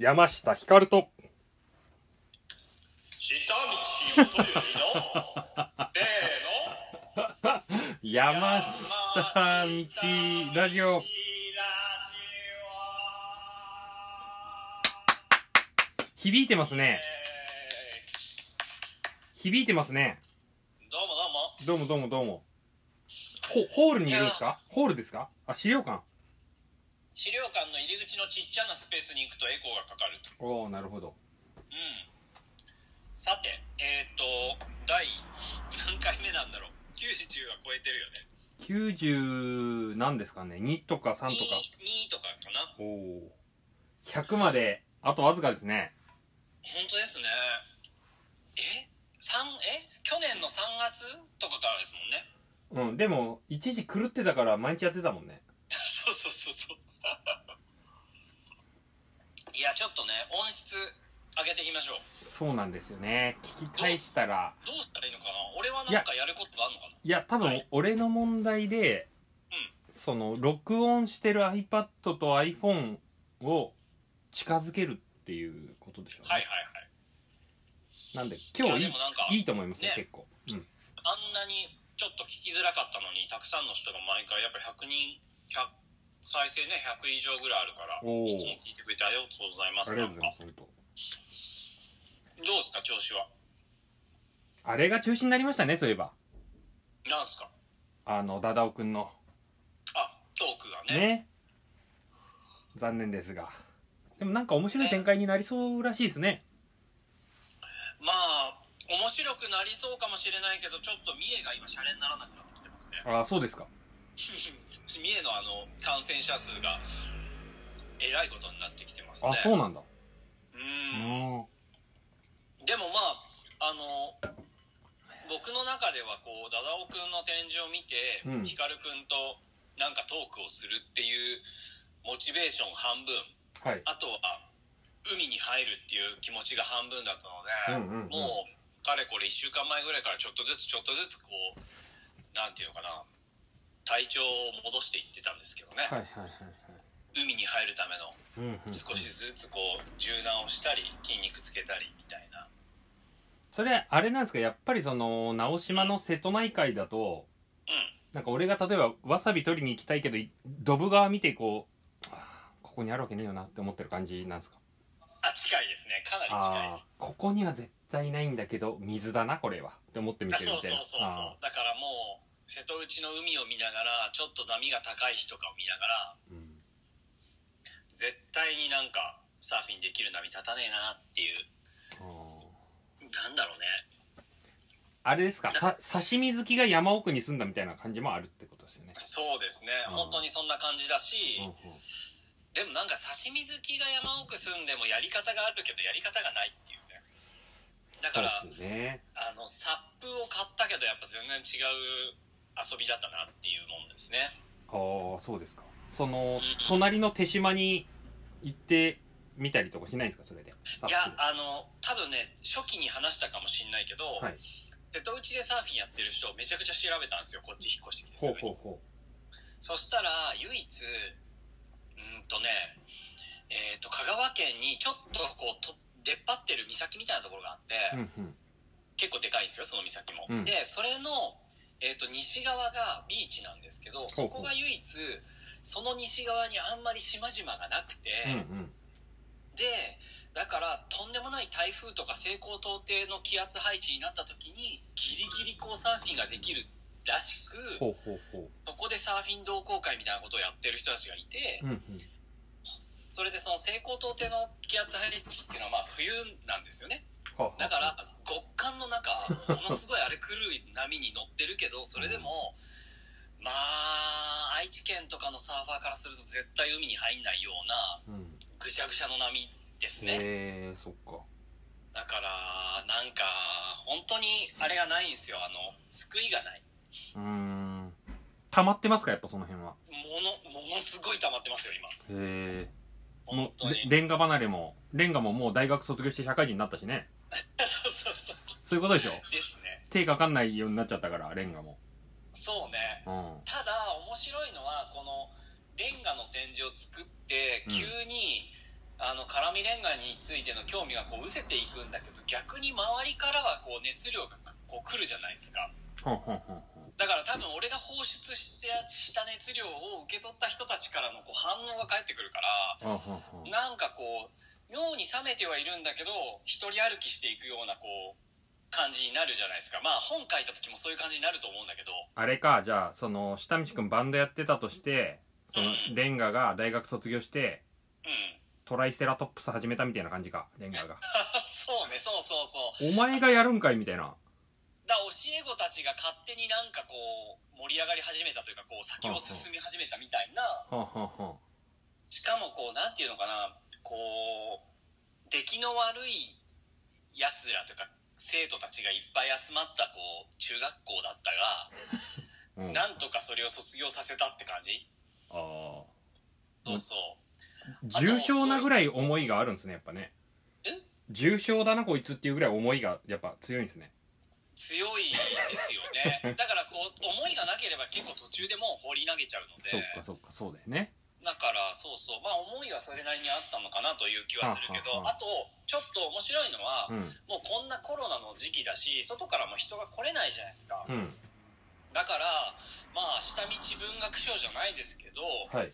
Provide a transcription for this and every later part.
山下ひかると、下道元よりの？せーの？山下道ラジオ。響いてますね。響いてますね。どうもどうもどうもどうもどうも。ホホールにいるんですか？ホールですか？あ、資料館。資料館の入り口のちっちゃなスペースに行くとエコーがかかるとおおなるほど。うんさてえっ、ー、と第何回目なんだろう？90は超えてるよね90何ですかね ?2 とか3とか？2, 2とかかなおお。100まで、あとわずかですね。本当ですねえ？三え？去年の3月とかからですもんねうん、でも、一時狂ってたから毎日やってたもんね。そうそうそうそう いやちょっとね音質上げていきましょうそうなんですよね。聞き返したら、どうしたらいいのかな？俺はなんかやることがあるのかな？いや、多分はい、俺の問題で、その、録音してる iPad と iPhone を近づけるっていうことでしょうね。はいはいはいなんで、今日いいいやでもなんかいいと思いますよ、ね結構。うん。あんなにちょっと聞きづらかったのにたくさんの人が毎回やっぱ100人100再生ね100以上ぐらいあるからいつも聞いてくれてありがとうございますありがとうございます、本どうですか調子は？当。あれが中止になりましたね、そういえば。なんすか？あの、ダダオくんの。あトークがねね。残念ですが。でもなんか面白い展開になりそうらしいですね。まあ面白くなりそうかもしれないけどちょっと三重が今シャレにならなくなってきてますねああ、そうですか。三重のあの感染者数がえらいことになってきてますねあ、そうなんだ。ううんん。でもまああの僕の中ではこうダダオくんの展示を見て、うんヒカルくんとなんかトークをするっていうモチベーション半分はい。あとは海に入るっていう気持ちが半分だったので、うんうんうんもうかれこれ1週間前ぐらいからちょっとずつちょっとずつこうなんていうのかな体調を戻していってたんですけどね、はいはいはいはい。海に入るためのうんうんうん。少しずつこう柔軟をしたり筋肉つけたりみたいな。それ、あれなんですか、やっぱりその、直島の瀬戸内海だと、うん。なんか俺が例えばわさび取りに行きたいけど、いドブ川見てこう、ここにあるわけねえよなって思ってる感じなんですか？あ近いですね。かなり近いです。ここには絶対ないんだけど、水だな、これは。って思って見てるみたいな。そうそうそうだからもう瀬戸内の海を見ながらちょっと波が高い日とかを見ながらうん。絶対になんかサーフィンできる波立たねえなっていう。なんだろうね。あれですか？さ刺身好きが山奥に住んだみたいな感じもあるってことですよね。そうですね。うん。本当にそんな感じだし、うんうん。でもなんか刺身好きが山奥住んでもやり方があるけどやり方がないっていうね。だからね。あのサップを買ったけどやっぱ全然違う遊びだったなっていうもんですね。ああ、そうですか。そのうん、隣の手島に行ってみたりとかしないんですか、それで。いやあの多分ね初期に話したかもしんないけど、はい。瀬戸内でサーフィンやってる人をめちゃくちゃ調べたんですよ。こっち引っ越してきてすほうぐにほう。ほそしたら唯一うーんとねえっ、と香川県にちょっとこうと出っ張ってる岬みたいなところがあって、う。うんうん。結構でかいんですよその岬も、うん。でそれの、えー、と西側がビーチなんですけどそこが唯一その西側にあんまり島々がなくて、うんうん。でだからとんでもない台風とか西高東低の気圧配置になった時にギリギリこうサーフィンができるらしくほうほうほう。そこでサーフィン同好会みたいなことをやってる人たちがいて、うんうん。それでその西高東低の気圧配置っていうのはまあ冬なんですよねだから極寒の中ものすごい荒れ狂い波に乗ってるけどそれでもまあ愛知県とかのサーファーからすると絶対海に入んないようなうん。ぐしゃぐしゃの波ですねへえ、そっか。だからなんか本当にあれがないんですよあの救いがないうーん。溜まってますか、やっぱその辺は。ものものすごい溜まってますよ今へえ。もうレンガ離れも、レンガももう大学卒業して社会人になったしね。そうそうそういうことでしょ？うですね。手かかんないようになっちゃったから、レンガも。そうね。うん。ただ面白いのはこのレンガの展示を作ってうん。急に、あの絡み恋愛についての興味がこう失せていくんだけど逆に周りからはこう熱量がこう来るじゃないですか。だから多分俺が放出してした熱量を受け取った人たちからのこう反応が返ってくるからなんかこう妙に冷めてはいるんだけど一人歩きしていくようなこう感じになるじゃないですか。まあ本書いた時もそういう感じになると思うんだけど。あれかじゃあその下道くんバンドやってたとしてそのうん。レンガが大学卒業してうん。トライセラトップス始めたみたいな感じかレンガが。そうねそうそうそう。お前がやるんかいみたいな。だ教え子たちが勝手になんかこう盛り上がり始めたというかこう先を進み始めたみたいな。はんはしかもこうなんていうのかなこう出来の悪いやつらというか生徒たちがいっぱい集まったこう中学校だったが うん。あなんとかそれを卒業させたって感じ？あそうそう。重症なぐらい思いがあるんですねやっぱね。え？重症だなこいつっていうぐらい思いがやっぱ強いんですね。強いですよね。だからこう思いがなければ結構途中でもう放り投げちゃうので。そっかそっかそうだよねだからそうそう。まあ思いはそれなりにあったのかなという気はするけどはあとちょっと面白いのは、うん。もうこんなコロナの時期だし外からも人が来れないじゃないですか、うん。だからまあ下道文学賞じゃないですけどはい。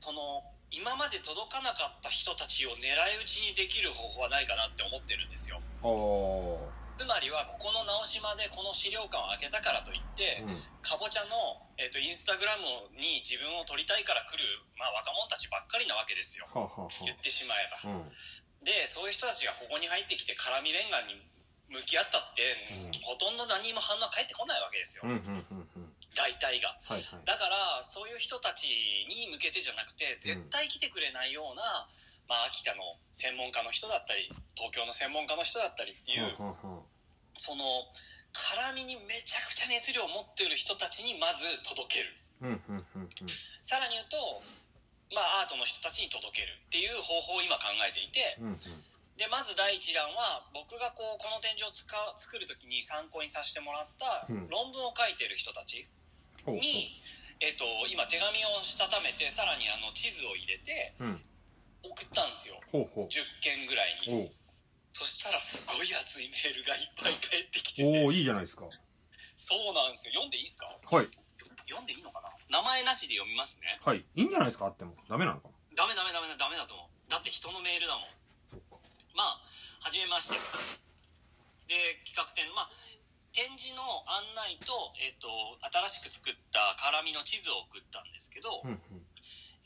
その今まで届かなかった人たちを狙い撃ちにできる方法はないかなって思ってるんですよ。おつまりはここの直島でこの資料館を開けたからといって、うん。かぼちゃの、えっとインスタグラムに自分を撮りたいから来る、まあ、若者たちばっかりなわけですよ。はあはあは言ってしまえば。あうん。でそういう人たちがここに入ってきて絡みレンガに向き合ったって、うん。ほとんど何も反応返ってこないわけですよ、うんうんうんうん。大体が。はいはい。だからそういう人たちに向けてじゃなくて絶対来てくれないような、まあ、秋田の専門家の人だったり東京の専門家の人だったりっていう、はあはあはあその絡みにめちゃくちゃ熱量を持っている人たちにまず届ける。うんうんうんうん。さらに言うと、まあ、アートの人たちに届けるっていう方法を今考えていてうんうん。でまず第一弾は僕がこうこの展示を作る時に参考にさせてもらったうん。論文を書いてる人たちほうに、えっと今手紙をしたためてさらにあの地図を入れてうん送ったんですよ。ほうほ10件ぐらいに。そしたらすごい熱いメールがいっぱい返ってきて。おておいいじゃないですか。そうなんですよ。読んでいいですか？はい。読んでいいのかな？名前なしで読みますね。はい。いいんじゃないですか？あっても。ダメなのかなダメダメダメダメだと思う。だって人のメールだもん。そっか。まあはじめまして。で企画展まあ展示の案内と,、えっと新しく作った絡みの地図を送ったんですけど、うんうん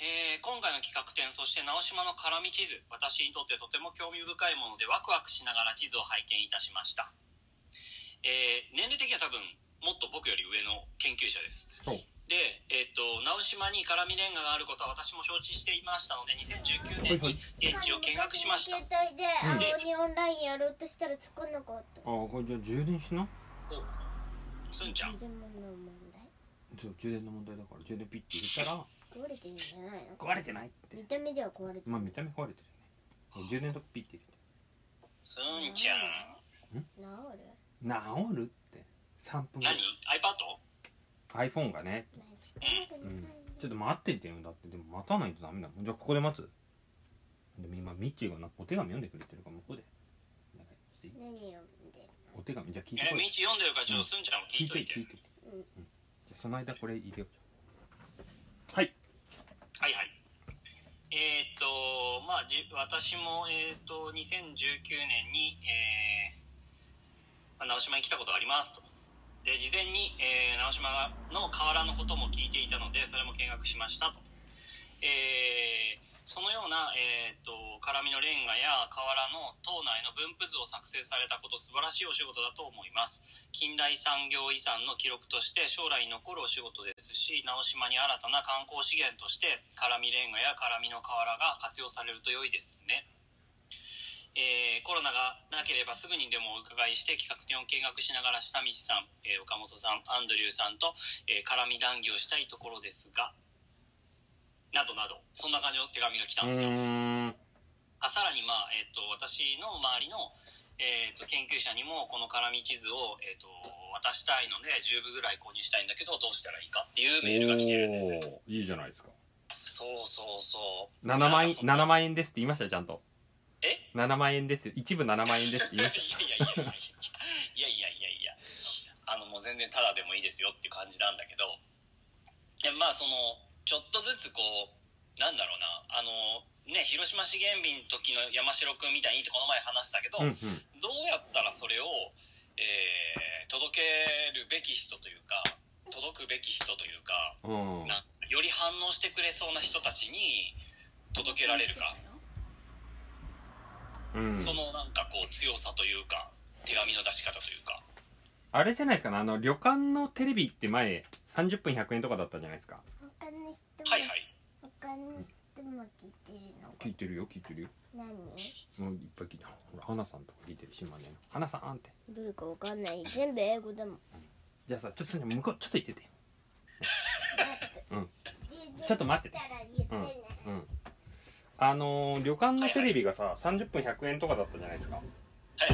えー今回の企画展そして直島の絡み地図私にとってとても興味深いものでワクワクしながら地図を拝見いたしました、えー年齢的には多分もっと僕より上の研究者です。おで、えっと直島に絡みレンガがあることは私も承知していましたので2019年に現地を見学しました。私の携帯でうん。青にオンラインやろうとしたら使わなかったああこれじゃあ充電しな。おすんちゃん。充電の問題。そう充電の問題だから充電ピッて入れたら壊れてるんじゃないの？壊れてないって。見た目では壊れてる。まあ見た目壊れてるよね。充電とかピッて入すんちゃん。治る？れて治るって。3分何？い iPad? iPhone がねちょっと待ってうん。ちょっと待ってって言うんだって。でも待たないとダメだもん。じゃあここで待つ。でも今ミッチーがなお手紙読んでくれてるから向こうで。何読んでお手紙。じゃあ聞いてえこいみち読んでるからちょっとすんちゃんも聞聞いいといて、て聞いて。うん。じゃあその間これ入れよう。はいはいはい。えーとまあじ私もえーと2019年に、えーまあ直島に来たことがありますと。で事前に、えー直島の河原のことも聞いていたのでそれも見学しましたと、えーそのような、えーっと絡みのレンガや河原の島内の分布図を作成されたこと素晴らしいお仕事だと思います。近代産業遺産の記録として将来に残るお仕事ですし直島に新たな観光資源として絡みレンガや絡みの瓦が活用されると良いですね、えーコロナがなければすぐにでもお伺いして企画展を見学しながら下道さん、えー岡本さんアンドリューさんと、えー絡み談義をしたいところですがなどなど、そんな感じの手紙が来たんですよ。あさらに、まあ、えっ、ー、と、私の周りの、えーと、研究者にもこの絡み地図を、えーと、渡したいので10部ぐらい購入したいんだけどどうしたらいいかっていうメールが来てるんです。よいいじゃないですか。そうそうそう。7万円7万円ですって言いましたちゃんと。え？7万円です一部7万円ですって言いました。いやいやいやいやいやいやいやあのもう全然ただでもいいですよっていう感じなんだけど。いやまあそのちょっとずつこうなんだろうな。あのね広島資源日の時の山城君みたいにってこの前話したけど、うんうん。どうやったらそれを、えー届けるべき人というか届くべき人というかうん。なより反応してくれそうな人たちに届けられるか、うん。そのなんかこう強さというか手紙の出し方というか。あれじゃないですかね。あの旅館のテレビって前30分100円とかだったじゃないですか。他の人もはいはい。他の人も聞いてるの？聞いてるよ聞いてるよ。何？もういっぱい聞いてる。ほら花さんとか聞いてる島根の。花さんって。どれかわかんない。全部英語だもん。じゃあさちょっとね向こうちょっと言ってて。うん。ちちょっと待っててたら言ってね、うん。あのー旅館のテレビがさ30分100円とかだったじゃないですか。は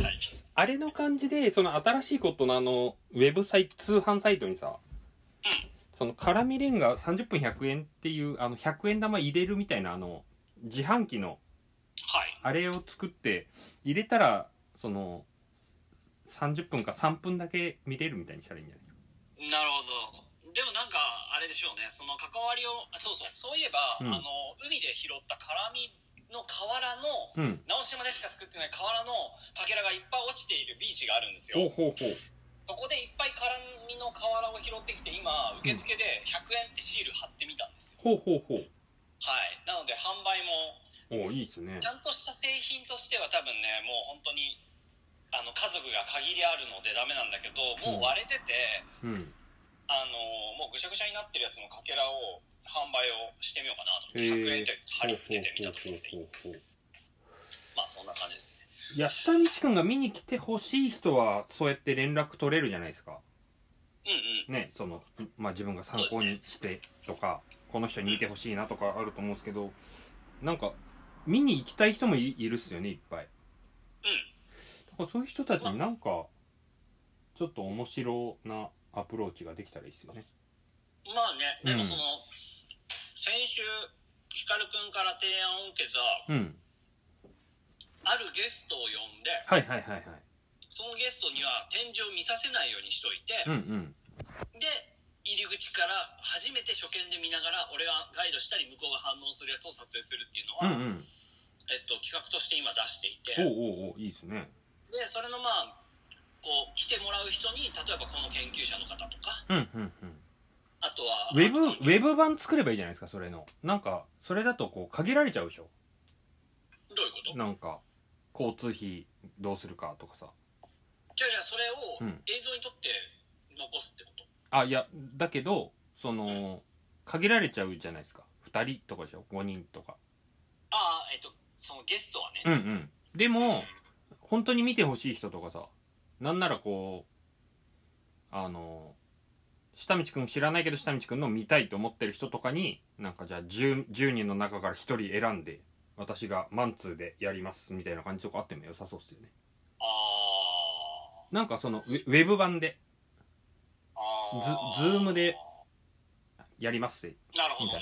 いはい。あれの感じでその新しいことのあのウェブサイト通販サイトにさその辛味レンガ30分100円っていうあの100円玉入れるみたいなあの自販機のはい。あれを作って入れたらその30分か3分だけ見れるみたいにしたらいいんじゃないですか。なるほど。でもなんかあれでしょうね。その関わりをあそうそう。そういえば、うん。あの海で拾った辛みの河原のうん。直島でしか作ってない河原のかけらがいっぱい落ちているビーチがあるんですよ。ほうほうほうそこでいっぱい辛みの河原を拾ってきて今受付で100円ってシール貼ってみたんですよ、ほうほうほう。はい。なので販売もおいいですね。ちゃんとした製品としては多分ねもう本当にあの家族が限りあるのでダメなんだけどもう割れてて、うん。あのもうぐしゃぐしゃになってるやつのかけらを販売をしてみようかなと思ってへー。100円って貼り付けてみたところで。まあそんな感じです。ねいや下道くんが見に来てほしい人はそうやって連絡取れるじゃないですか。うんうん。ねそのまあ自分が参考にしてとかこの人に見てほしいなとかあると思うんですけどなんか見に行きたい人もいいるっすよねいっぱい。だからそういう人たちになんかちょっと面白なアプローチができたらいいですよね。まあねでもうんその、先週ヒカルくんから提案を受けたうんあるゲストを呼んではいはいはいはい。そのゲストには展示を見させないようにしといて、うんうん。で入り口から初めて初見で見ながら俺がガイドしたり向こうが反応するやつを撮影するっていうのは、うんうん。えっと、企画として今出していて。おうおうおういいですね。でそれのまあこう来てもらう人に例えばこの研究者の方とかうんうんうん。あとはウェブウェブ版作ればいいじゃないですかそれの。なんかそれだとこう限られちゃうでしょ。どういうこと？なんか交通費どうするかとかさ。じゃあじゃあそれをうん。映像に撮って残すってこと、あいやだけどその限られちゃうじゃないですか。2人とかでしょ？5人とか。ああえっとそのゲストはね、うんうん。でも本当に見てほしい人とかさなんならこうあの下道くん知らないけど下道くんの見たいと思ってる人とかになんかじゃあ 10, 10人の中から1人選んで私がマンツーでやりますみたいな感じとかあっても良さそうっすよね。あなんかそのウェウェブ版でズズームでやりますってな。るほど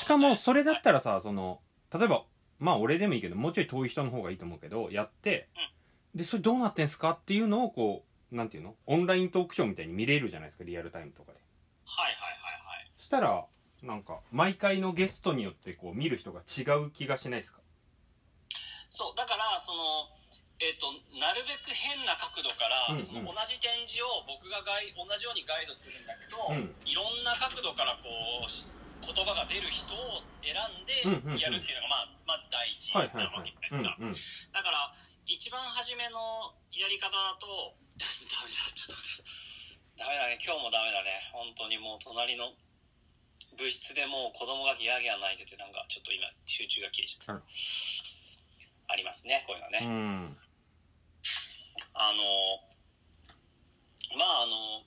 しかもそれだったらさその例えばまあ俺でもいいけどもうちょい遠い人の方がいいと思うけどやってでそれどうなってんすかっていうのをこうなんていうの？オンライントークショーみたいに見れるじゃないですかリアルタイムとかで。はいはいはいはいそしたらなんか毎回のゲストによってこう見る人が違う気がしないですか？そうだからそのえっ、となるべく変な角度から、うんうん。その同じ展示を僕がガイ同じようにガイドするんだけど、うん。いろんな角度からこうし言葉が出る人を選んうんうんうん。でやるっていうのが、まあ、まず第一なわけですが、うんうん。だから一番初めのやり方だと ダメだちょっとダメだね。今日もダメだね。本当にもう隣の部室でもう子供がギャーギャー泣いててなんかちょっと今集中が切れちゃったありますねこういうのね、うん。あのまああの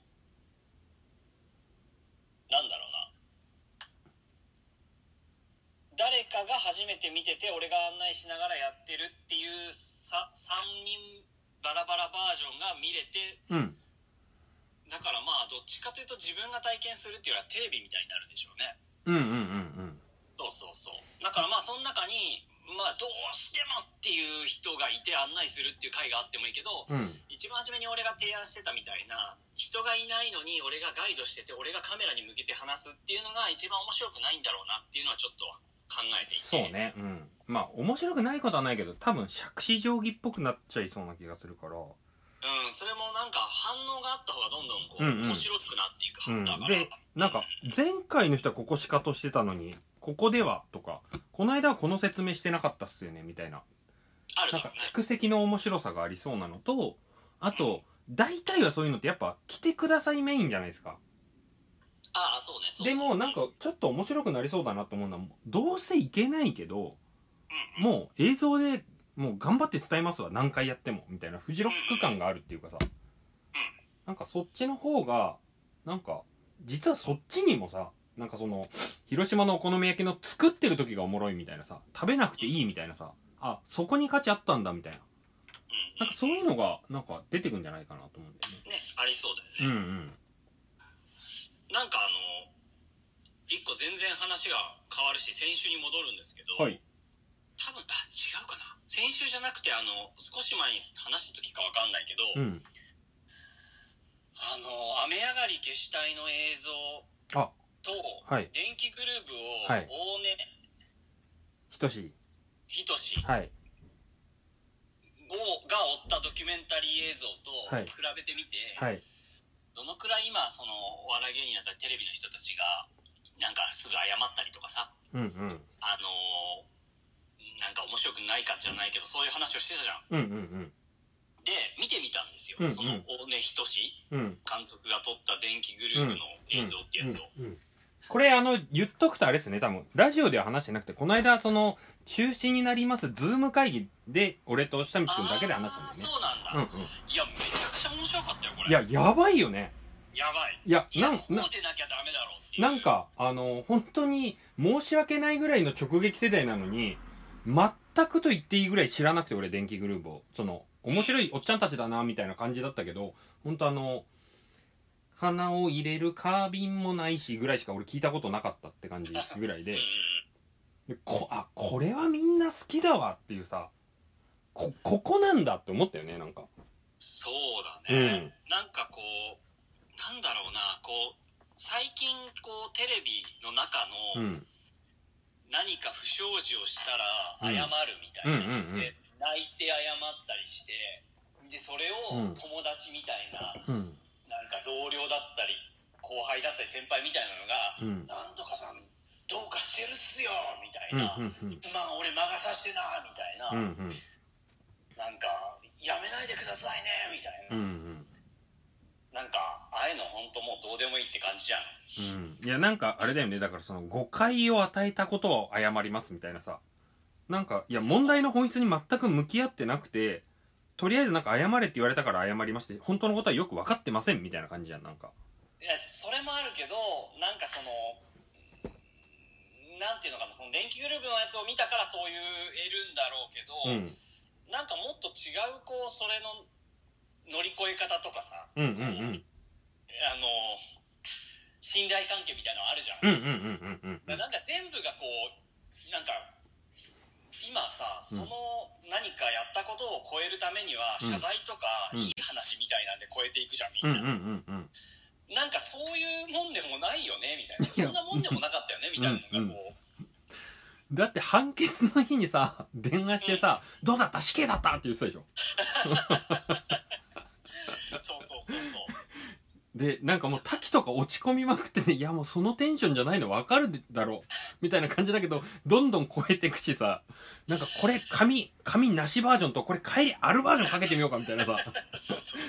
なんだろうな。誰かが初めて見てて俺が案内しながらやってるっていうさ3人バラバラバージョンが見れてうん。だからまあどっちかというと自分が体験するっていうよりはテレビみたいになるでしょうね。うんうんうんうん。そうそうそう。だからまあその中にまあどうしてもっていう人がいて案内するっていう回があってもいいけどうん。一番初めに俺が提案してたみたいな人がいないのに俺がガイドしてて俺がカメラに向けて話すっていうのが一番面白くないんだろうなっていうのはちょっと考えていて。そうね。うん。まあ面白くないことはないけど多分杓子定規っぽくなっちゃいそうな気がするから。うんそれもなんか反応があった方がどんどんこう、うんうん。面白くなっていくはずだから、うんでなんか前回の人はここしかとしてたのにここではとかこの間はこの説明してなかったっすよねみたいな。なんか蓄積の面白さがありそうなのとあと大体はそういうのってやっぱ来てくださいメインじゃないですか。ああそうねでもなんかちょっと面白くなりそうだなと思うのはどうせいけないけどうんもう映像でもう頑張って伝えますわ何回やってもみたいなフジロック感があるっていうかさ。なんかそっちの方がなんか実はそっちにもさなんかその広島のお好み焼きの作ってる時がおもろいみたいなさ食べなくていいみたいなさあそこに価値あったんだみたいな。うん。なんかそういうのがなんか出てくんじゃないかなと思うんだよね。ねありそうだよね、うんうん。なんかあの一個全然話が変わるし先週に戻るんですけど、はい。多分あ違うかな。先週じゃなくてあの少し前に話した時かわかんないけど、うん。あの雨上がり消し隊の映像あと、はい。電気グループをはい。大根ひとし。ひとし。はい。をが追ったドキュメンタリー映像とはい。比べてみて、はい。どのくらい今そのお笑い芸人だったりテレビの人たちがなんかすぐ謝ったりとかさうんうん。あのーなんか面白くないかじゃないけどそういう話をしてたじゃん。うんうんで見てみたんですよ、うんうん。その大根仁うんうん。監督が撮った電気グループの映像ってやつを、うんうんこれあの言っとくとあれですね多分。ラジオでは話してなくてこの間その中止になりますズーム会議で俺と下道くんだけで話したんだよね。そうなんだ、うんうん。いやめちゃくちゃ面白かったよこれ。いややばいよね。やばい。いやいやなんなこうでなきゃダメだろうっていう。なんかあの本当に申し訳ないぐらいの直撃世代なのに全くと言っていいぐらい知らなくて俺電気グループを。その面白いおっちゃんたちだなみたいな感じだったけど本当あの花を入れるカービンもないしぐらいしか俺聞いたことなかったって感じぐらいで。でこあこれはみんな好きだわっていうさこここなんだって思ったよねなんか。そううだね、ん。なんかこうなんだろうなこう最近こうテレビの中うのん。何か不祥事をしたらうん。謝るみたいな、で泣いて謝ったりしてでそれをうん。友達みたいな、うんなんか同僚だったり後輩だったり先輩みたいなのがうん。なんとかさんどうかしてるっすよみたいうんな、すまん俺魔が差してなみたいな、うんうん。なんかやめないでくださいねみたいな、うんうん。なんかああいうの本当もうどうでもいいって感じじゃん。うん、いやなんかあれだよね。だからその誤解を与えたことを謝りますみたいなさ。なんかいや問題の本質に全く向き合ってなくてとりあえずなんか謝れって言われたから謝りまして本当のことはよく分かってませんみたいな感じじゃんなんか。いやそれもあるけどなんかそのなんていうのかなその電気グループのやつを見たからそういう得るんだろうけど、うん。なんかもっと違うこうそれの乗り越え方とかさ、うんうんうん。あの信頼関係みたいなのあるじゃん、うんうんうんうんうん。なんか全部がこうなんか今さその何かやったことを超えるためにはうん。謝罪とかうん。いい話みたいなんで超えていくじゃんみうんんな、うんうんうんなんかそういうもんでもないよねみたいな。そんなもんでもなかったよねみたいなのがこう。だって判決の日にさ電話してさ「どうだった？死刑だった!」って言ってたでしょ。そうそうそうそう。でなんかもう滝とか落ち込みまくってねいやもうそのテンションじゃないの分かるだろう。みたいな感じだけどどんどん超えていくしさなんかこれ紙紙なしバージョンとこれ帰りあるバージョンかけてみようかみたいなさ。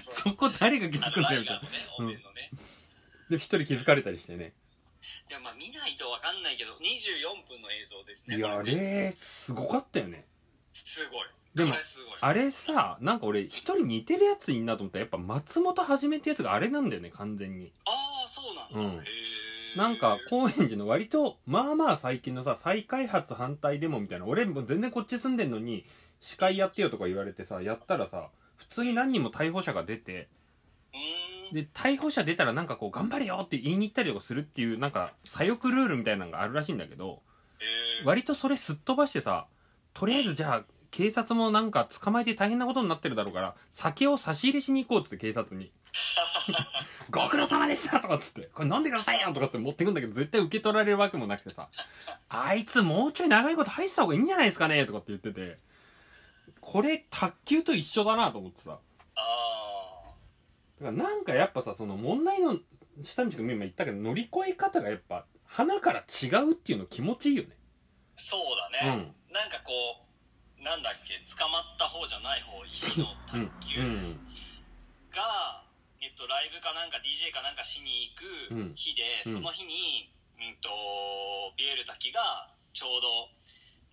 そこ誰が気づあくんだよみたいな。のライガーのね、お面のね。で一人気づかれたりしてね。でもまあ見ないとわかんないけど、24分の映像ですね。いやあれすごかったよね。すごい。でも。あれさなんか俺一人似てるやついんなと思ったらやっぱ松本はじめってやつがあれなんだよね完全にああ、そうなんだ。うんなんか高円寺の割とまあまあ最近のさ再開発反対デモみたいな俺も全然こっち住んでんのに司会やってよとか言われてさやったらさ普通に何人も逮捕者が出て。で逮捕者出たらなんかこう頑張れよって言いに行ったりとかするっていうなんか左翼ルールみたいなのがあるらしいんだけど割とそれすっ飛ばしてさとりあえずじゃあ警察もなんか捕まえて大変なことになってるだろうから酒を差し入れしに行こうっつって警察に。ご苦労様でしたとかっつって。これ飲んでくださいよとかって持ってくんだけど絶対受け取られるわけもなくてさ。あいつもうちょい長いこと入ってた方がいいんじゃないですかねとかって言ってて。これ卓球と一緒だなと思ってさ。あだからなんかやっぱさその問題の下道君今言ったけど乗り越え方がやっぱ花から違うっていうの気持ちいいよね。ーそうだね、うん。なんかこうなんだっけ捕まった方じゃない方石のうん卓球。うんが、えっと、ライブかなんか DJ かなんかしに行うん。く日で、うん。その日に、うんとビエル滝がちょうど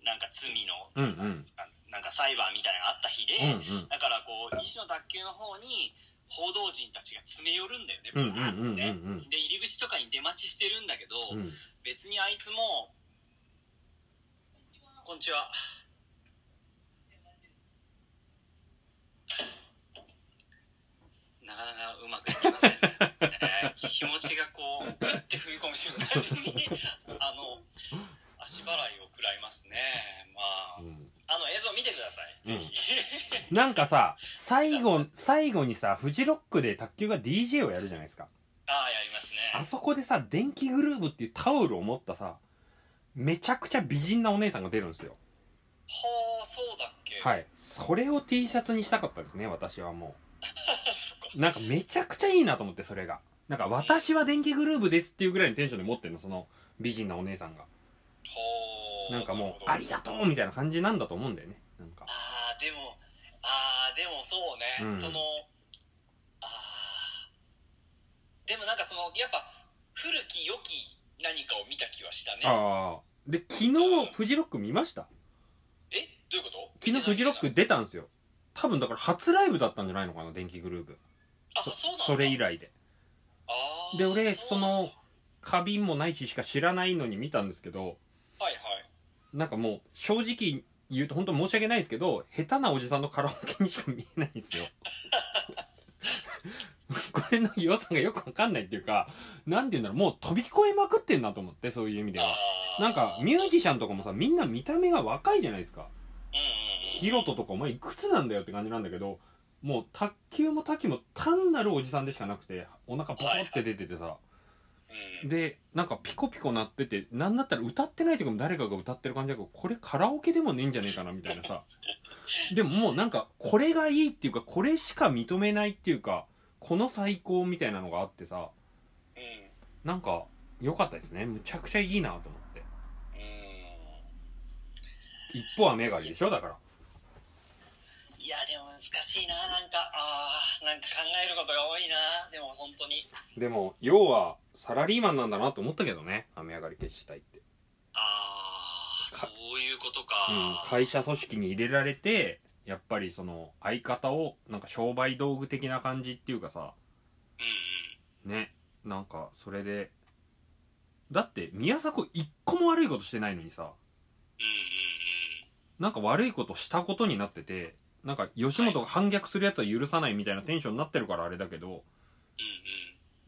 なんか罪のうんうん。ななんか裁判みたいなのがあった日で、だからこう石の卓球の方に報道陣たちが詰め寄るんだよね、ブワーッとねで入り口とかに出待ちしてるんだけど、うん。別にあいつもこんにちはなかなかうまくいきませんね、えー気持ちがこうグッて踏み込む瞬間にあの足払いを食らいますね。まあうん。あの映像見てください。ぜひ、なんかさ最後最後にさフジロックで卓球が DJ をやるじゃないですか。ああやりますね。あそこでさ電気グルーブっていうタオルを持ったさめちゃくちゃ美人なお姉さんが出るんですよ。はあそうだっけ。はい。それを T シャツにしたかったですね私はもう なんかめちゃくちゃいいなと思ってそれが。なんか私は電気グルーブですっていうぐらいのテンションで持ってるのその美人なお姉さんが。はあなんかもうありがとうみたいな感じなんだと思うんだよね。なんか。ああでもああでもそうね、うん。そのああでもなんかそのやっぱ古き良き何かを見た気はしたね。ああで昨日フジロック見ました？え？どういうこと？昨日フジロック出たんですよ。多分だから初ライブだったんじゃないのかな電気グルーブ。あそそれ以来で。で俺その花瓶もないししか知らないのに見たんですけどはいはい。なんかもう正直言うと本当申し訳ないですけど下手なおじさんのカラオケにしか見えないんですよ。これの良さがよくわかんないっていうかなんて言うんだろうもう飛び越えまくってんなと思ってそういう意味では。なんかミュージシャンとかもさみんな見た目が若いじゃないですか。ヒロトとかお前いくつなんだよって感じなんだけどもう卓球も滝も単なるおじさんでしかなくてお腹ポコって出ててさ、うんでなんかピコピコ鳴っててなんだったら歌ってない時も誰かが歌ってる感じだけどこれカラオケでもねえんじゃねえかなみたいなさ。でももうなんかこれがいいっていうかこれしか認めないっていうかこの最高みたいなのがあってさ。うん。なんか良かったですね。むちゃくちゃいいなと思って。うん。一方はメガリでしょだから。いやでも難しいななんか。ああなんか考えることが多いな。でも本当に。でも要はサラリーマンなんだなと思ったけどね。雨上がり決死隊って。ああかそういうことか、うん、会社組織に入れられてやっぱりその相方をなんか商売道具的な感じっていうかさ。うん。ね。なんかそれで。だって宮迫一個も悪いことしてないのにさ。うんうんうん。なんか悪いことしたことになっててなんか吉本が反逆するやつは許さないみたいなテンションになってるからあれだけど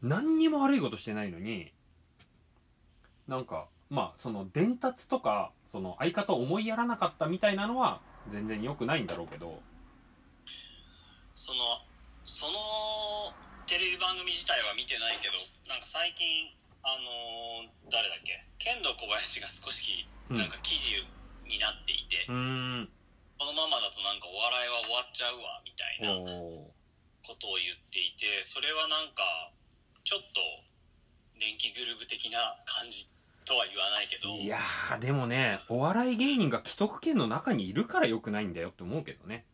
何にも悪いことしてないのになんかまあその伝達とかその相方を思いやらなかったみたいなのは全然良くないんだろうけど。そのそのテレビ番組自体は見てないけどなんか最近あのー誰だっけ？剣道小林が少しうん。なんか記事になっていて、うーんこのままだとなんかお笑いは終わっちゃうわみたいなことを言っていてそれはなんかちょっと電気グルーブ的な感じとは言わないけど。いやーでもねお笑い芸人が既得権の中にいるから良くないんだよって思うけどね。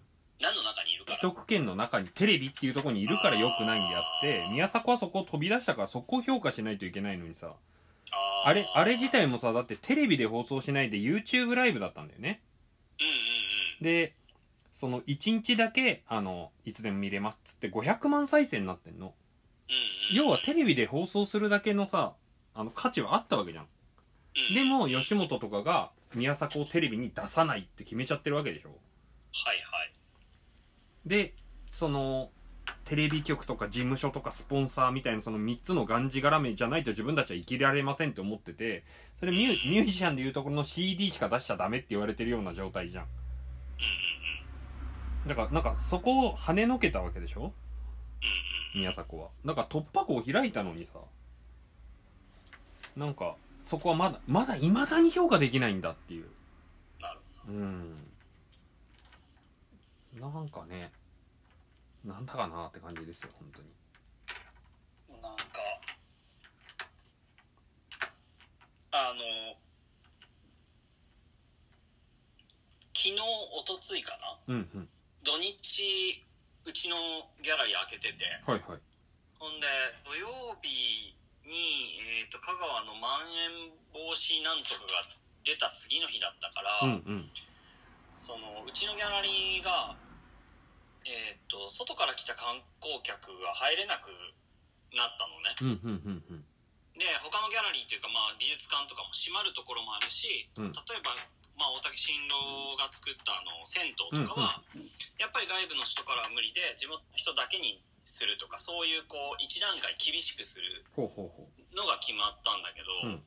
何の中にいるから？既得権の中にテレビっていうところにいるから良くないんであって宮迫はそこを飛び出したからそこを評価しないといけないのにさ。あれあれ自体もさだってテレビで放送しないで YouTube ライブだったんだよね。うんでその1日だけあのいつでも見れますっつって500万再生になってんの。要はテレビで放送するだけのさあの価値はあったわけじゃん。でも吉本とかが宮迫をテレビに出さないって決めちゃってるわけでしょ。はいはい。でそのテレビ局とか事務所とかスポンサーみたいなその3つのがんじがらめじゃないと自分たちは生きられませんって思っててそれミュミュージシャンでいうところの CD しか出しちゃダメって言われてるような状態じゃんだからなんかそこを跳ねのけたわけでしょ？宮迫は。だから突破口を開いたのにさ。なんかそこはまだまだいまだに評価できないんだっていう。なるうん。なんかねなんだかなって感じですよ本当に。なんかあの昨日おとついかな？うんうん土日うちのギャラリー開けてて。はいはい。ほんで土曜日に、えー、と香川のまん延防止なんとかが出た次の日だったから、うんうん。そのうちのギャラリーが、えー、と外から来た観光客が入れなくなったのね。うんうんうんうん。で他のギャラリーというか、まあ、美術館とかも閉まるところもあるし、うん。例えば、まあ、大竹新郎が作ったあの銭湯とかは、やっぱり外部の人からは無理で地元の人だけにするとかそういうこう一段階厳しくするのが決まったんだけど、うん。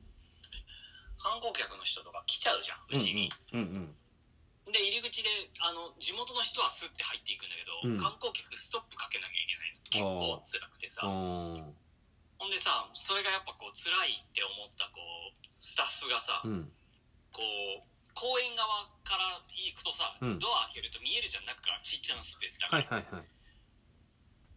観光客の人とか来ちゃうじゃんううちに、うんうん。で入り口であの地元の人はスッて入っていくんだけど、うん。観光客ストップかけなきゃいけないの。結構辛くてさ。うんほんでさそれがやっぱこう辛いって思ったこうスタッフがさ、うん。こう公園側から行くとさ、うん。ドア開けると見えるじゃん中からちっちゃなスペースだから、はいはいはい。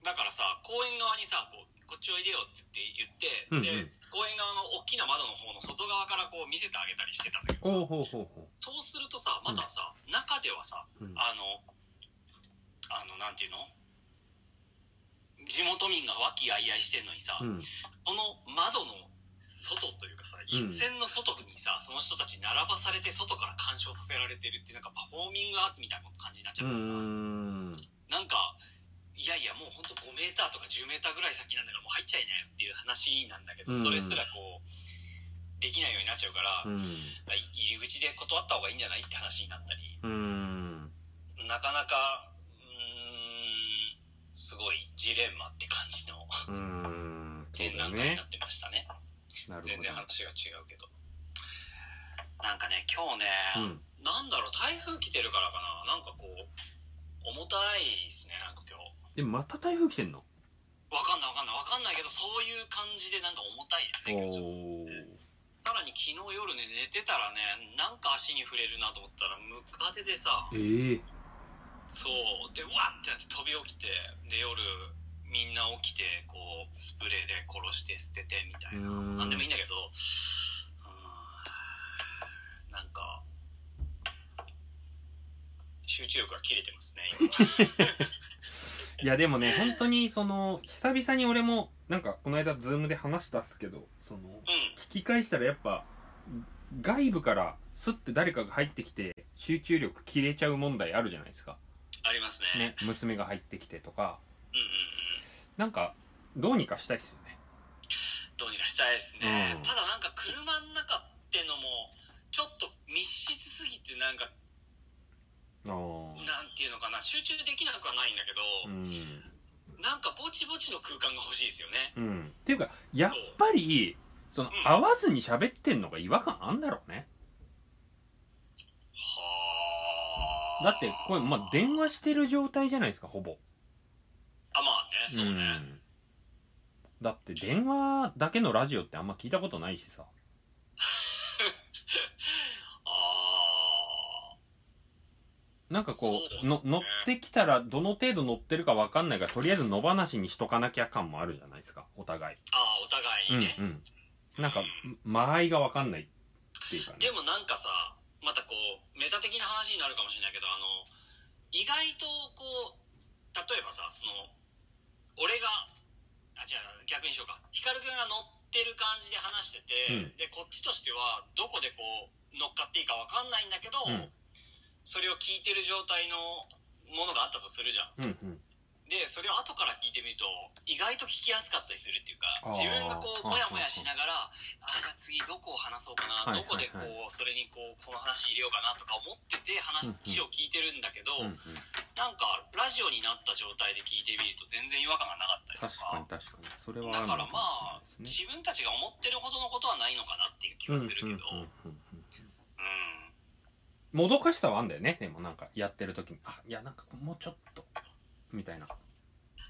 だからさ公園側にさこうこっちおいでよって言って、うんうん。で公園側の大きな窓の方の外側からこう見せてあげたりしてたんだけどさ。ほうほうほうほそうするとさまたさ、中ではさううん。あのあのなんていうの？地元民が和気あいあいしてんのにさ、うん。この窓の外というかさ一線の外にさ、その人たち並ばされて外から鑑賞させられてるっていうなんかパフォーミングアーツみたいな感じになっちゃってさ、ん。なんかいやいやもうほんと5メーターとか10メーターぐらい先なんだからもう入っちゃいなよっていう話なんだけど、うん。それすらこうできないようになっちゃうから、うん。入り口で断った方がいいんじゃないって話になったり。うん。なかなかうーんすごいジレンマって感じの展覧会になってましたねなるほ全然ど話が違うけど。なんかね今日ね、うん。なんだろう台風来てるからかな。なんかこう重たいですねなんか今日。でまた台風来てんの？わかんないわかんない。わかんないけどそういう感じでなんか重たいですね今日ちょっと。さらに昨日夜ね寝てたらねなんか足に触れるなと思ったらムカデでさ。ええそう。でわってなって飛び起きてで夜みんな起きてこうスプレーで殺して捨ててみたいな。うん。なんでもいいんだけどなんか集中力が切れてますね今。いやでもね本当にその久々に俺もなんかこの間ズームで話したっすけどそのうん。聞き返したらやっぱ外部からスッて誰かが入ってきて集中力切れちゃう問題あるじゃないですか。ありますね。ね娘が入ってきてとか。うんうんうんなんかどうにかしたいっすよね。どうにかしたいですね、うん。ただなんか車の中ってのもちょっと密室すぎてなんかなんていうのかな集中できなくはないんだけど、うん。なんかぼちぼちの空間が欲しいですよね。うん。っていうかやっぱりそのうん。会わずに喋ってんのが違和感あんだろうね。はあ。だってこれまあ電話してる状態じゃないですかほぼあまあねそうね、んだって電話だけのラジオってあんま聞いたことないしさ。あなんかこそうだね。うの乗ってきたらどの程度乗ってるかわかんないからとりあえず野放しにしとかなきゃ感もあるじゃないですか。お互い。ーあーお互いにね、うんうん。なんか間合いがわかんないっていうかね。でもなんかさまたこうメタ的な話になるかもしれないけどあの意外とこう例えばさその俺があ違う逆にしようか。光くんが乗ってる感じで話してて、うん。でこっちとしてはどこでこう乗っかっていいかわかんないんだけど、うん。それを聞いてる状態のものがあったとするじゃん。うんうんでそれを後から聞いてみると意外と聞きやすかったりするっていうか自分がこうあモヤモヤしながらあじゃあ次どこを話そうかな、はいどこでこう、はいそれにこうこの話入れようかなとか思ってて話を聞いてるんだけど、うんうん。なんかラジオになった状態で聞いてみると全然違和感がなかったりと確かに確かに。それはだからまあ自分たちが思ってるほどのことはないのかなっていう気はするけど。うん。もどかしさはあんだよね。でもなんかやってる時に。あいやなんかもうちょっとみたいな。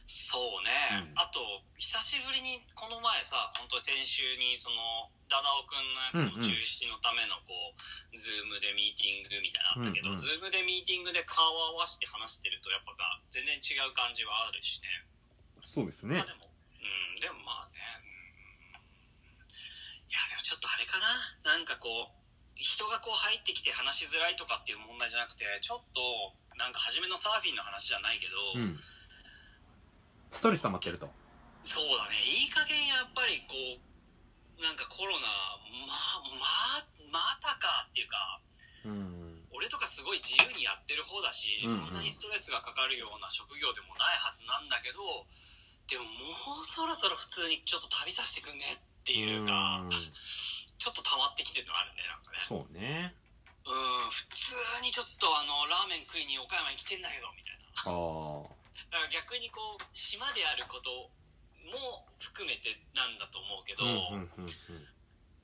そうね、うん。あと久しぶりにこの前さ本当先週にそのダダオくんのやつの中止のためのこう、ズームでミーティングみたいなのあったけど、うんうん。ズームでミーティングで顔を合わせて話してるとやっぱが全然違う感じはあるしね。そうですね。まあでもうん。でもまあねうん。いやでもちょっとあれかな。なんかこう人がこう入ってきて話しづらいとかっていう問題じゃなくてちょっとなんか初めのサーフィンの話じゃないけど、うん。ストレス溜まってると。そうだね。いい加減やっぱりこうなんかコロナまままたかっていうかうん。俺とかすごい自由にやってる方だし、うんうん。そんなにストレスがかかるような職業でもないはずなんだけどでももうそろそろ普通にちょっと旅させてくんねっていうかうん。ちょっと溜まってきてるのあるねなんかね。そうねうん普通にちょっとあのラーメン食いに岡山に来てんだけどみたいな。ああだから逆にこう島であることも含めてなんだと思うけど、うんうんうんうん。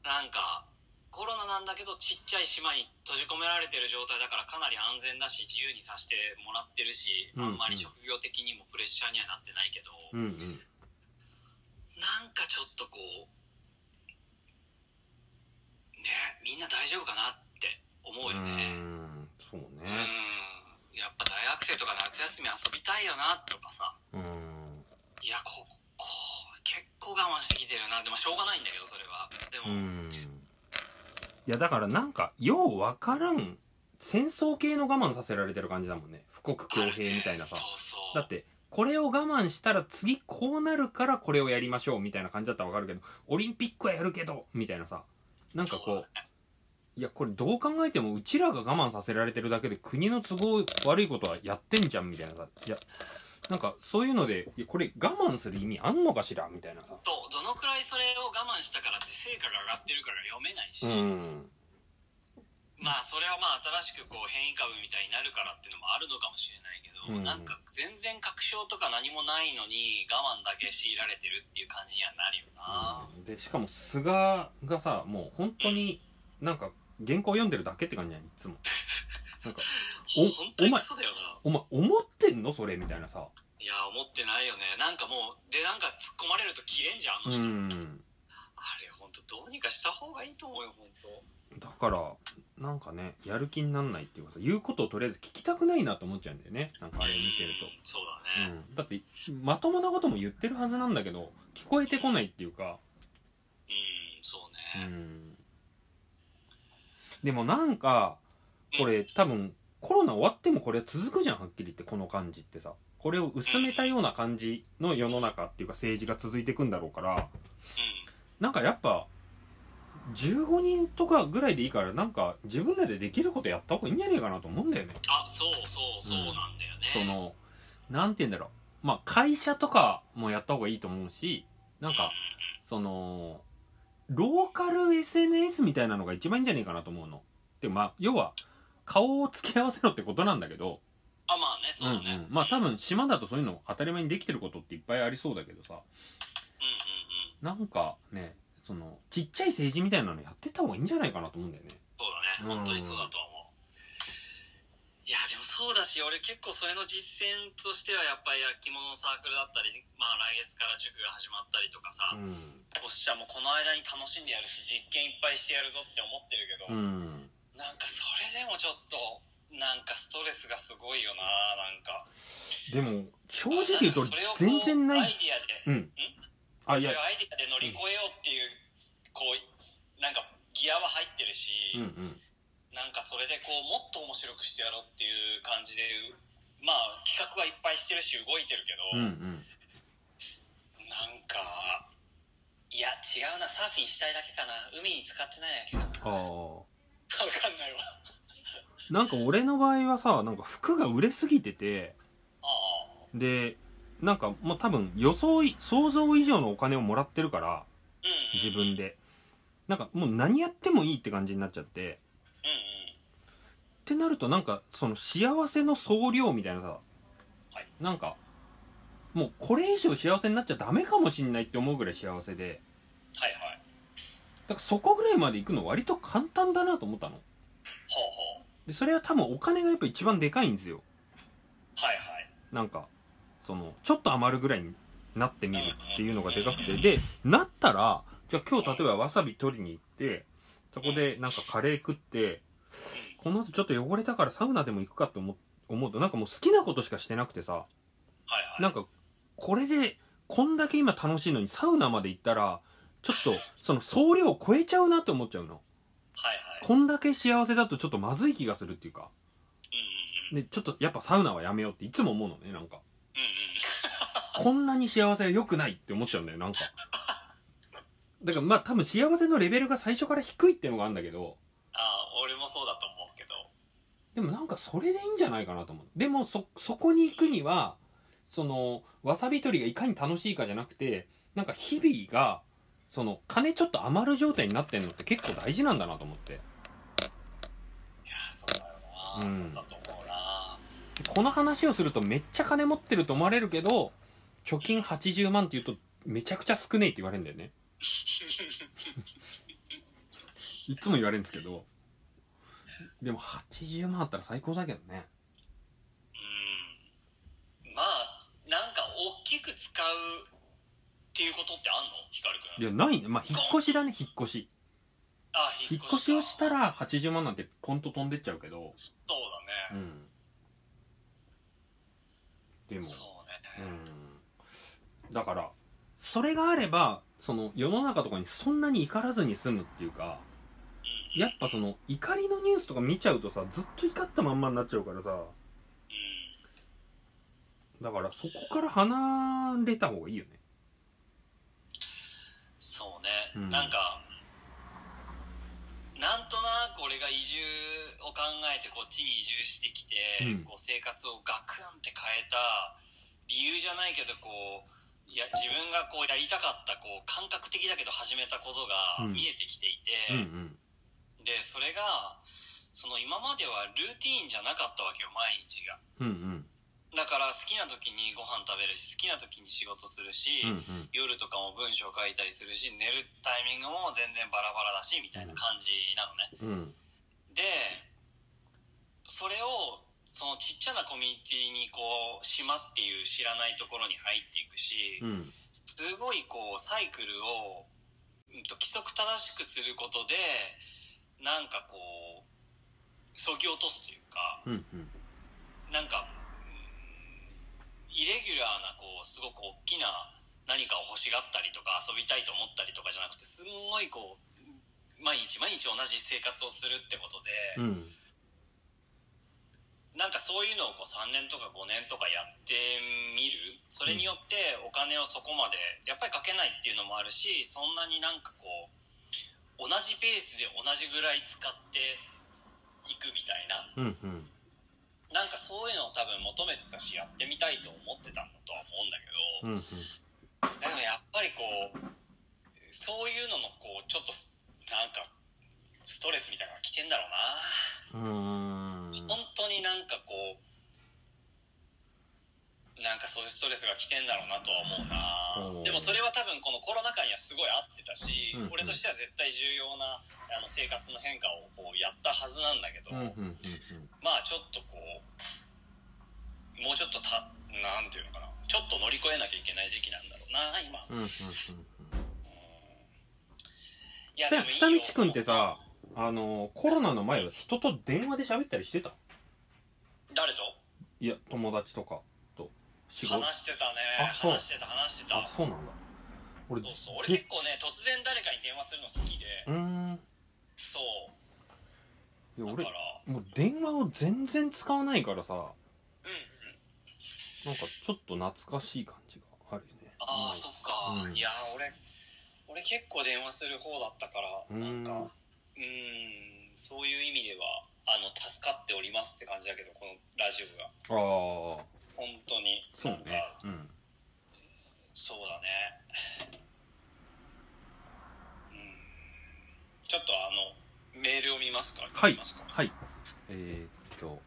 なんかコロナなんだけどちっちゃい島に閉じ込められてる状態だからかなり安全だし自由にさせてもらってるし、うんうん。あんまり職業的にもプレッシャーにはなってないけど、うんうん。なんかちょっとこうねみんな大丈夫かなって思うよね。うんそううん。ねやっぱ大学生とか夏休み遊びたいよなとかさ。うん。いやここ結構我慢してきてるな。でもしょうがないんだけどそれは。でも、うん。いやだからなんかようわからん戦争系の我慢させられてる感じだもんね。富国強兵みたいなさ。あるねそうそう。だってこれを我慢したら次こうなるからこれをやりましょうみたいな感じだったらわかるけどオリンピックはやるけどみたいなさ。なんかこういやこれどう考えてもうちらが我慢させられてるだけで国の都合悪いことはやってんじゃんみたいなさ。いやなんかそういうのでいやこれ我慢する意味あんのかしらみたいなさ。とどのくらいそれを我慢したからって成果が上がってるから読めないし、うん。まあそれはまあ新しくこう変異株みたいになるからっていうのもあるのかもしれないけど、うん。なんか全然確証とか何もないのに我慢だけ強いられてるっていう感じにはなるよな、でしかも菅がさもう本当になんか原稿読んでるだけって感じじゃんいつも。なんか 本当にお前お前思ってんのそれみたいなさ。いや思ってないよね。なんかもうでなんか突っ込まれると切れんじゃんあのう人、ん。あれ本当どうにかした方がいいと思うよ本当。だからなんかねやる気になんないっていうかさ言うことをとりあえず聞きたくないなと思っちゃうんだよね。なんかあれ見てるうんそうと、だね、うん、だってまともなことも言ってるはずなんだけど聞こえてこないっていうか。うんそううね、んでもなんかこれ多分コロナ終わってもこれ続くじゃんはっきり言ってこの感じってさ。これを薄めたような感じの世の中っていうか政治が続いていくんだろうから。うんなんかやっぱ15人とかぐらいでいいからなんか自分らでできることやった方がいいんじゃねえかなと思うんだよね。あそうそうそうなんだよね、そのなんて言うんだろう。まあ会社とかもやった方がいいと思うしなんかそのローカル SNS みたいなのが一番いいんじゃねえかなと思うの。でまあ要は顔を付け合わせろってことなんだけど。あまあねそうだね、んん、まあ多分島だとそういうの当たり前にできてることっていっぱいありそうだけどさ。うんうんうん。なんかねそのちっちゃい政治みたいなのやってった方がいいんじゃないかなと思うんだよね。そうだね。本当にそうだとは思う、いやでもそうだし俺結構それの実践としてはやっぱり焼き物のサークルだったりまあ来月から塾が始まったりとかさ、うおっしゃもうこの間に楽しんでやるし実験いっぱいしてやるぞって思ってるけど、んうん。なんかそれでもちょっとなんかストレスがすごいよななんか。でも正直言うと全然ない。アイディアでうん？あいや。アイディアで乗り越えようっていう、こうなんかギアは入ってるし、うんうんなんかそれでこうもっと面白くしてやろうっていう感じでまあ企画はいっぱいしてるし動いてるけど、うんうん。なんかいや違うなサーフィンしたいだけかな。海に使ってないだけかな。ああ。分かんないわ。なんか俺の場合はさなんか服が売れすぎててああ。でなんかもう多分予想い想像以上のお金をもらってるからうん自分で。なんかもう何やってもいいって感じになっちゃって。うんうんってなるとなんかその幸せの総量みたいなさ、はい。なんかもうこれ以上幸せになっちゃダメかもしんないって思うぐらい幸せで。はいはい。だからそこぐらいまで行くの割と簡単だなと思ったの。ほうほでそれは多分お金がやっぱ一番でかいんですよ。うはいはい。なんかそのちょっと余るぐらいになってみるっていうのがでかくて。でなったらじゃあ今日例えばわさび取りに行ってそこでなんかカレー食ってこの後ちょっと汚れたからサウナでも行くかって思う思うとなんかもう好きなことしかしてなくてさ。はいはい。なんかこれでこんだけ今楽しいのにサウナまで行ったらちょっとその総量を超えちゃうなって思っちゃうの。はいはい。こんだけ幸せだとちょっとまずい気がするっていうか。うんうんうん。でちょっとやっぱサウナはやめようっていつも思うのねなんか。うんうん。こんなに幸せは良くないって思っちゃうんだよなんか。だからまあ多分幸せのレベルが最初から低いっていうのがあるんだけど。ああ俺もそうだと思うでもなんかそれでいいんじゃないかなと思う。でもそそこに行くにはそのわさび取りがいかに楽しいかじゃなくてなんか日々がその金ちょっと余る状態になってんのって結構大事なんだなと思って。いやそうだよな、うん。そうだと思うな。この話をするとめっちゃ金持ってると思われるけど貯金80万って言うとめちゃくちゃ少ねえって言われるんだよね。いつも言われるんですけどでも80万あったら最高だけどね。うん。まあなんか大きく使うっていうことってあんの？光くんいやない。ねまあ引っ越しだね引っ越し。あ引っ越しをしたら80万なんてポンと飛んでっちゃうけど。そうだね、うん。でも。そうね、うん。だからそれがあればその世の中とかにそんなに怒らずに済むっていうかうんやっぱその怒りのニュースとか見ちゃうとさずっと怒ったまんまになっちゃうからさ。うんだからそこから離れた方がいいよね。そうね、うん。なんかなんとなく俺が移住を考えてこっちに移住してきて、うん。こう生活をガクンって変えた理由じゃないけどこういや自分がこうやりたかったこう感覚的だけど始めたことがうん。見えてきていうんうん。て、でそれがその今まではルーティーンじゃなかったわけよ毎日が。うんうん。だから好きな時にご飯食べるし好きな時に仕事するし、うんうん。夜とかも文章書いたりするし寝るタイミングも全然バラバラだしみたいな感じなのね、うん。でそれをそのちっちゃなコミュニティにこう島っていう知らないところに入っていくし、うん。すごいこうサイクルを、うんと規則正しくすることでなんかこうそぎ落とすというかうんうん。なんかうんイレギュラーなこうすごく大きな何かを欲しがったりとか遊びたいと思ったりとかじゃなくてすんごいこう毎日毎日同じ生活をするってことで、うん。なんかそういうのをこう3年とか5年とかやってみる。それによってお金をそこまでやっぱりかけないっていうのもあるしそんなになんかこう同じペースで同じぐらい使っていくみたいな。うんうん。なんかそういうのを多分求めてたしやってみたいと思ってたんだとは思うんだけど、うんうん。でもやっぱりこうそういうののこうちょっとなんかストレスみたいなのが来てんだろうな。うーん。本当になんかこうなんかそういうストレスが来てんだろうなとは思うな。でもそれは多分このコロナ禍にはすごい合ってたし、うん。うん。俺としては絶対重要なあの生活の変化をこうやったはずなんだけど、うんうんうんまあちょっとこうもうちょっとたなんていうのかな。ちょっと乗り越えなきゃいけない時期なんだろうな今。うんうんうんうん。いや下でもいいよ下道くんってさ。あのコロナの前は人と電話で喋ったりしてた？誰と？いや友達とか話してたね。話してた話してた。あそうなんだ。俺そうそう。俺ぜ結構ね突然誰かに電話するの好きで。うーん。そう。いや俺もう電話を全然使わないからさ。うんうん。なんかちょっと懐かしい感じがあるよね。ああ、そっか、うん。いや俺俺結構電話する方だったからなんかうーんそういう意味ではあの助かっておりますって感じだけどこのラジオが。ああ本当に。そうね。うん。そうだね。うん。ちょっとあのメールを見ますか？はい。見ますか？はい。えー、っと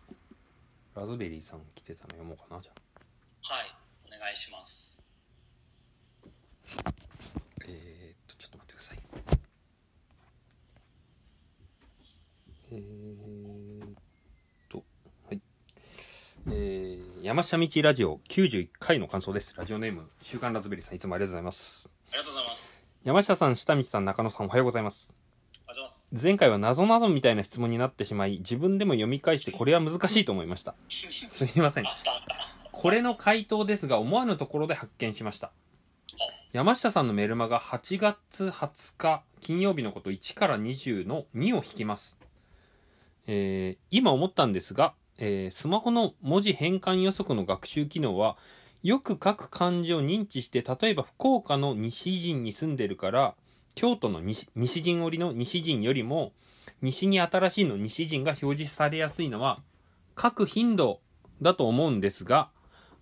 ラズベリーさん来てたの読もうかなじゃあ。はい。お願いします。えー、っとちょっと待ってください。えー、っとはい。えー、山下道ラジオ91回の感想です。ラジオネーム週刊ラズベリーさんいつもありがとうございます。ありがとうございます。山下さん下道さん中野さんおはようございます。前回は謎謎みたいな質問になってしまい自分でも読み返してこれは難しいと思いました。すみません。これの回答ですが思わぬところで発見しました。山下さんのメルマガ8月20日金曜日のこと1から20の2を引きます、えー今思ったんですが、えースマホの文字変換予測の学習機能はよく書く漢字を認知して例えば福岡の西陣に住んでるから京都の西西陣織の西陣よりも西に新しいの西陣が表示されやすいのは書く頻度だと思うんですが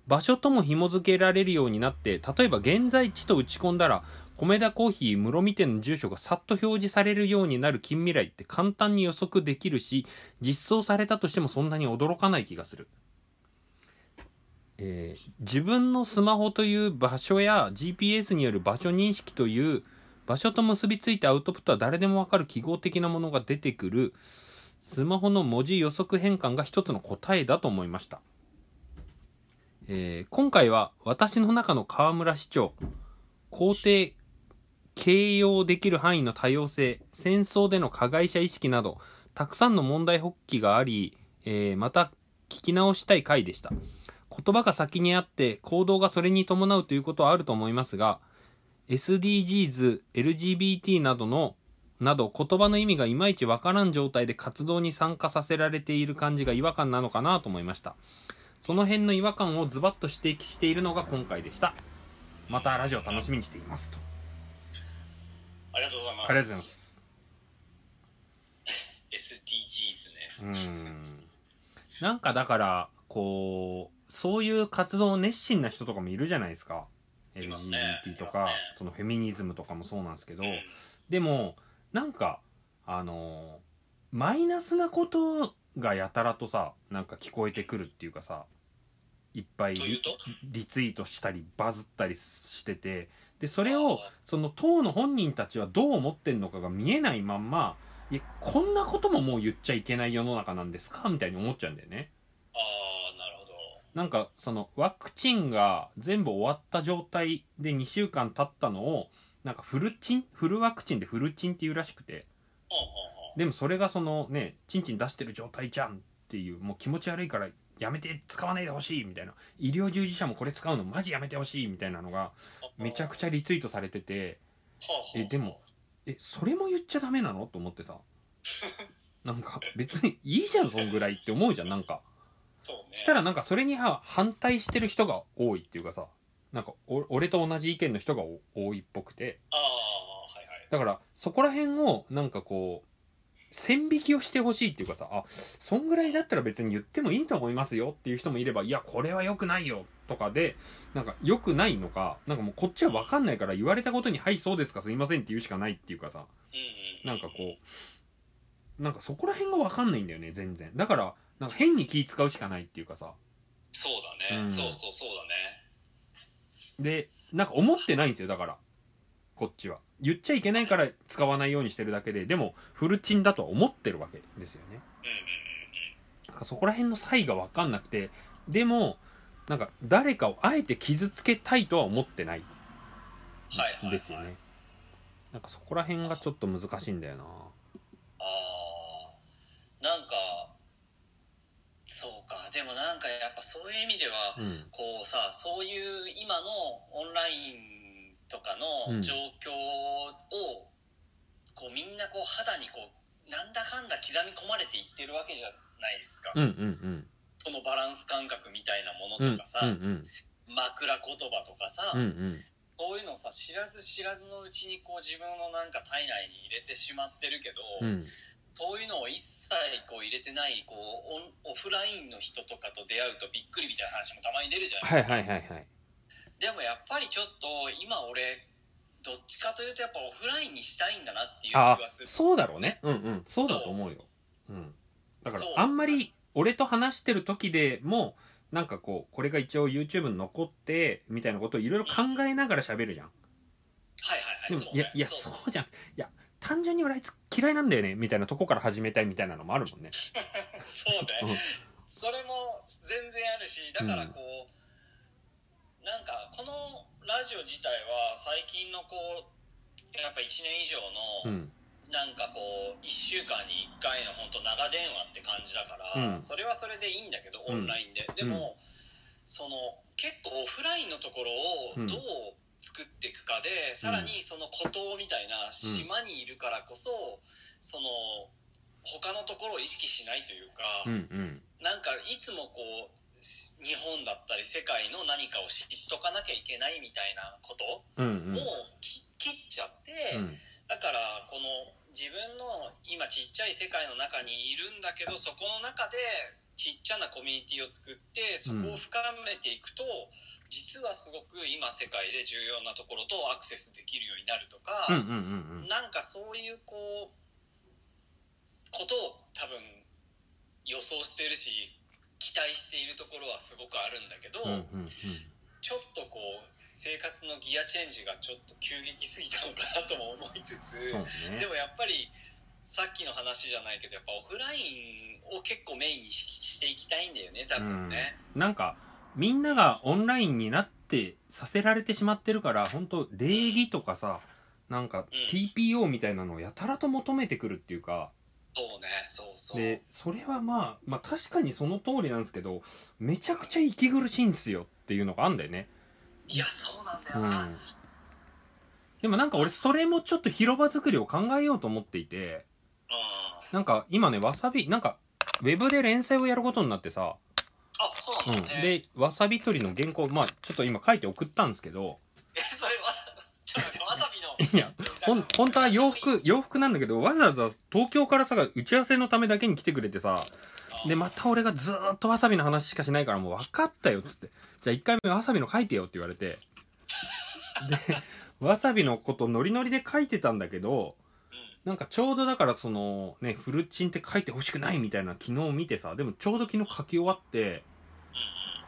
場所とも紐付けられるようになって例えば現在地と打ち込んだら米田コーヒー室見店の住所がさっと表示されるようになる近未来って簡単に予測できるし実装されたとしてもそんなに驚かない気がする、えー自分のスマホという場所や GPS による場所認識という場所と結びついたアウトプットは誰でもわかる記号的なものが出てくる。スマホの文字予測変換が一つの答えだと思いました。えー今回は私の中の河村市長肯定形容できる範囲の多様性戦争での加害者意識などたくさんの問題発起があり、えーまた聞き直したい回でした。言葉が先にあって行動がそれに伴うということはあると思いますが SDGs、LGBT などのなど言葉の意味がいまいちわからん状態で活動に参加させられている感じが違和感なのかなと思いました。その辺の違和感をズバッと指摘しているのが今回でした。またラジオ楽しみにしています。とありがとうございます。ありがとうございます。SDGs ね。うん。なんかだからこうそういう活動熱心な人とかもいるじゃないですか。LGBT とか、いますね。そのフェミニズムとかもそうなんですけど、うん。でもなんかあのマイナスなことがやたらとさなんか聞こえてくるっていうかさいっぱいリツイートしたりバズったりしててでそれあをーその当の本人たちはどう思ってんのかが見えないまんまいやこんなことももう言っちゃいけない世の中なんですかみたいに思っちゃうんだよね。ああなるほど。なんかそのワクチンが全部終わった状態で2週間経ったのをなんかフルチンフルワクチンでフルチンっていうらしくて。でもそれがそのねチンチン出してる状態じゃんっていうもう気持ち悪いからやめて使わないでほしいみたいな。医療従事者もこれ使うのマジやめてほしいみたいなのがめちゃくちゃリツイートされててえでもえそれも言っちゃダメなの？と思ってさ。なんか別にいいじゃんそんぐらいって思うじゃんなんか。そうね。したらなんかそれには反対してる人が多いっていうかさなんかお俺と同じ意見の人がお多いっぽくて。ああはいはい。だからそこら辺をなんかこう線引きをしてほしいっていうかさあそんぐらいだったら別に言ってもいいと思いますよっていう人もいればいやこれは良くないよとかでなんか良くないのかなんかもうこっちは分かんないから言われたことに「はいそうですかすいません」って言うしかないっていうかさなんかこうなんかそこら辺が分かんないんだよね全然。だからなんか変に気使うしかないっていうかさ。そうだね、うん。そうそうそうだね。でなんか思ってないんですよだから。こっちは言っちゃいけないから使わないようにしてるだけででもフルチンだとは思ってるわけですよね。うんうんうんなんかそこら辺の差異が分かんなくてでもなんか誰かをあえて傷つけたいとは思ってない。ですよね。なんかそこら辺がちょっと難しいんだよな。ああなんかそうか。でもなんかやっぱそういう意味では、うん。こうさそういう今のオンラインとかうん。の状況を、こうみんなこう肌にこうなんだかんだ刻み込まれていってるわけじゃないですか、うんうんそのバランス感覚みたいなもうんうんのとかさ、うんうん枕言葉とかさ、うんうん。そういうのをさ知らず知らずのうちにこう自分のなんか体内に入れてしまってるけど、うん。そういうのを一切こう入れてないこうオフラインの人とかと出会うとびっくりみたいな話もたまに出るじゃないはいですか、はいはいはいでもやっぱりちょっと今俺どっちかというとやっぱオフラインにしたいんだなっていう気あがするそうだろうね。うんうん。そうだと思うよ。うん。だからあんまり俺と話してる時でもなんかこうこれが一応 YouTube に残ってみたいなことをいろいろ考えながら喋るじゃん。はいはいはい。そうでもいやいやそう。じゃん。いや単純に俺あいつ嫌いなんだよねみたいなとこから始めたいみたいなのもあるもんね。そうだよ、うん。それも全然あるしだからこう、なんラジオ自体は最近のこうやっぱ1年以上の、うん。なんかこう1週間に1回の本当長電話って感じだから、うん。それはそれでいいんだけどうん。オンラインで、でも、その結構オフラインのところをうん。どう作っていくかで、さらにその孤島みたいな島にいるからこそ、その他のところを意識しないというか、うんうん。なんかいつもこう日本だったり世界の何かを知っとかなきゃいけないみたいなことうんうん。をき切っちゃって、うん。だからこの自分の今ちっちゃい世界の中にいるんだけどそこの中でちっちゃなコミュニティを作ってそこを深めていくと、実はすごく今世界で重要なところとアクセスできるようになるとか、うんうんうんうん。なんかそういうこうことを多分予想してるし期待しているところはすごくあるんだけど、うんうんうん。ちょっとこう生活のギアチェンジがちょっと急激すぎたのかなとも思いつつ、ね。でもやっぱりさっきの話じゃないけどやっぱオフラインを結構メインにししていきたいんだよね多分ね。なんかみんながオンラインになってさせられてしまってるから本当礼儀とかさなんかうん。TPO みたいなのをやたらと求めてくるっていうかそうねそうそう。でそれはまあまあ確かにその通りなんですけどめちゃくちゃ息苦しいんすよっていうのがあんだよねいやそうなんだよな。うんでもなんか俺それもちょっと広場作りを考えようと思っていてうんなんか今ねわさびなんかウェブで連載をやることになってさ、あそううんなんだね。でわさび取りの原稿まあちょっと今書いて送ったんですけどえそいやほん本当は洋服洋服なんだけどわざわざ東京からさ打ち合わせのためだけに来てくれてさでまた俺がずーっとわさびの話しかしないからもう分かったよっつって。じゃあ1回目わさびの書いてよって言われて。でわさびのことノリノリで書いてたんだけどなんかちょうどだからそのねフルチンって書いてほしくないみたいな昨日見てさでもちょうど昨日書き終わって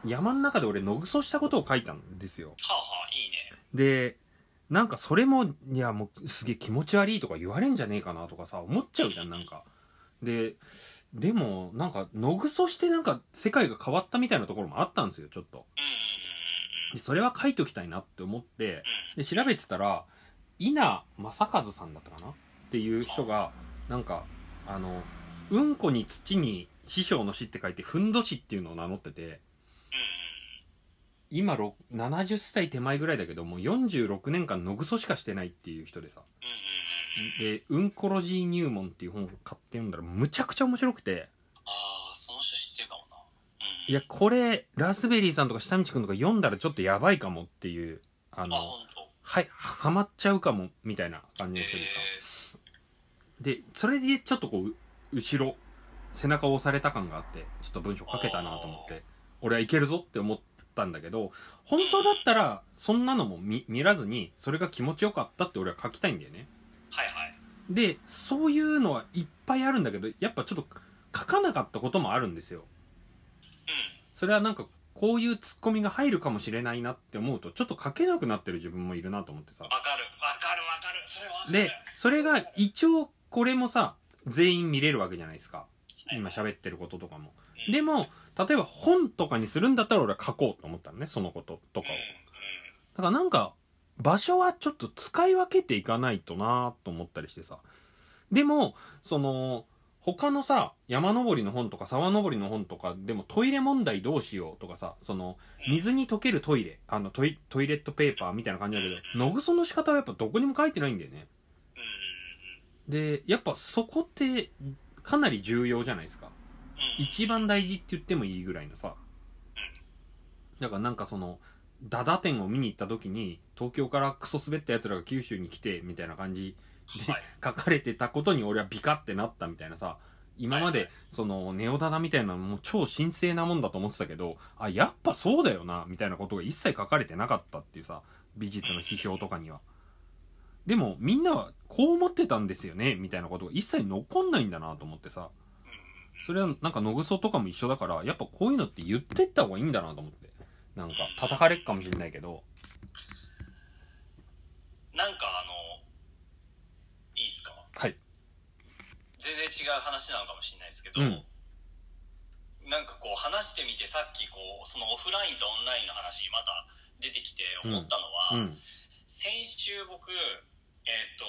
山の中で俺野ぐそしたことを書いたんですよ。はあはあいいね。でなんかそれもいやもうすげえ気持ち悪いとか言われんじゃねえかなとかさ思っちゃうじゃんなんか。ででもなんか野ぐそしてなんか世界が変わったみたいなところもあったんですよちょっと。でそれは書いておきたいなって思ってで調べてたら稲正和さんだったかなっていう人がなんかあのうんこに土に師匠の死って書いてふんどしっていうのを名乗ってて今ろ70歳手前ぐらいだけどもう46年間野ぐそしかしてないっていう人でさ。で「うんこロジー入門」っていう本を買って読んだらむちゃくちゃ面白くて。ああその人知ってるかもな。うんいやこれラスベリーさんとか下道くんとか読んだらちょっとやばいかもっていうあのはいはまっちゃうかもみたいな感じの人でさ。でそれでちょっとこうう後ろ背中を押された感があってちょっと文章書けたなと思って俺はいけるぞって思ったんだけど本当だったらそんなのも見見らずにそれが気持ちよかったって俺は書きたいんだよね。はいはい。でそういうのはいっぱいあるんだけどやっぱちょっと書かなかったこともあるんですよ。それはなんかこういうツッコミが入るかもしれないなって思うとちょっと書けなくなってる自分もいるなと思ってさ。わかる。わかる。わかる。それわかる。でそれが一応これもさ全員見れるわけじゃないですか。今喋ってることとかも。うん。でも例えば本とかにするんだったら俺は書こうと思ったのねそのこととかを。うんだからなんか場所はちょっと使い分けていかないとなと思ったりしてさ。でもその他のさ山登りの本とか沢登りの本とかでもトイレ問題どうしようとかさその水に溶けるトイレあのトイトイレットペーパーみたいな感じだけど野ぐその仕方はやっぱどこにも書いてないんだよね。でやっぱそこってかなり重要じゃないですか。うん一番大事って言ってもいいぐらいのさ。だからなんかそのダダ店を見に行った時に東京からクソ滑った奴らが九州に来てみたいな感じではい。書かれてたことに俺はビカってなったみたいなさ。今までそのネオダダみたいなのも超神聖なもんだと思ってたけどあやっぱそうだよなみたいなことが一切書かれてなかったっていうさ美術の批評とかには。でもみんなはこう思ってたんですよねみたいなことが一切残んないんだなと思ってさそれはなんか野ぐそとかも一緒だからやっぱこういうのって言ってった方がいいんだなと思って。なんか叩かれっかもしれないけど。なんかあのいいっすか？はい。全然違う話なのかもしれないですけど、うん。なんかこう話してみてさっきこうそのオフラインとオンラインの話また出てきて思ったのは、うん。先週僕えっ、と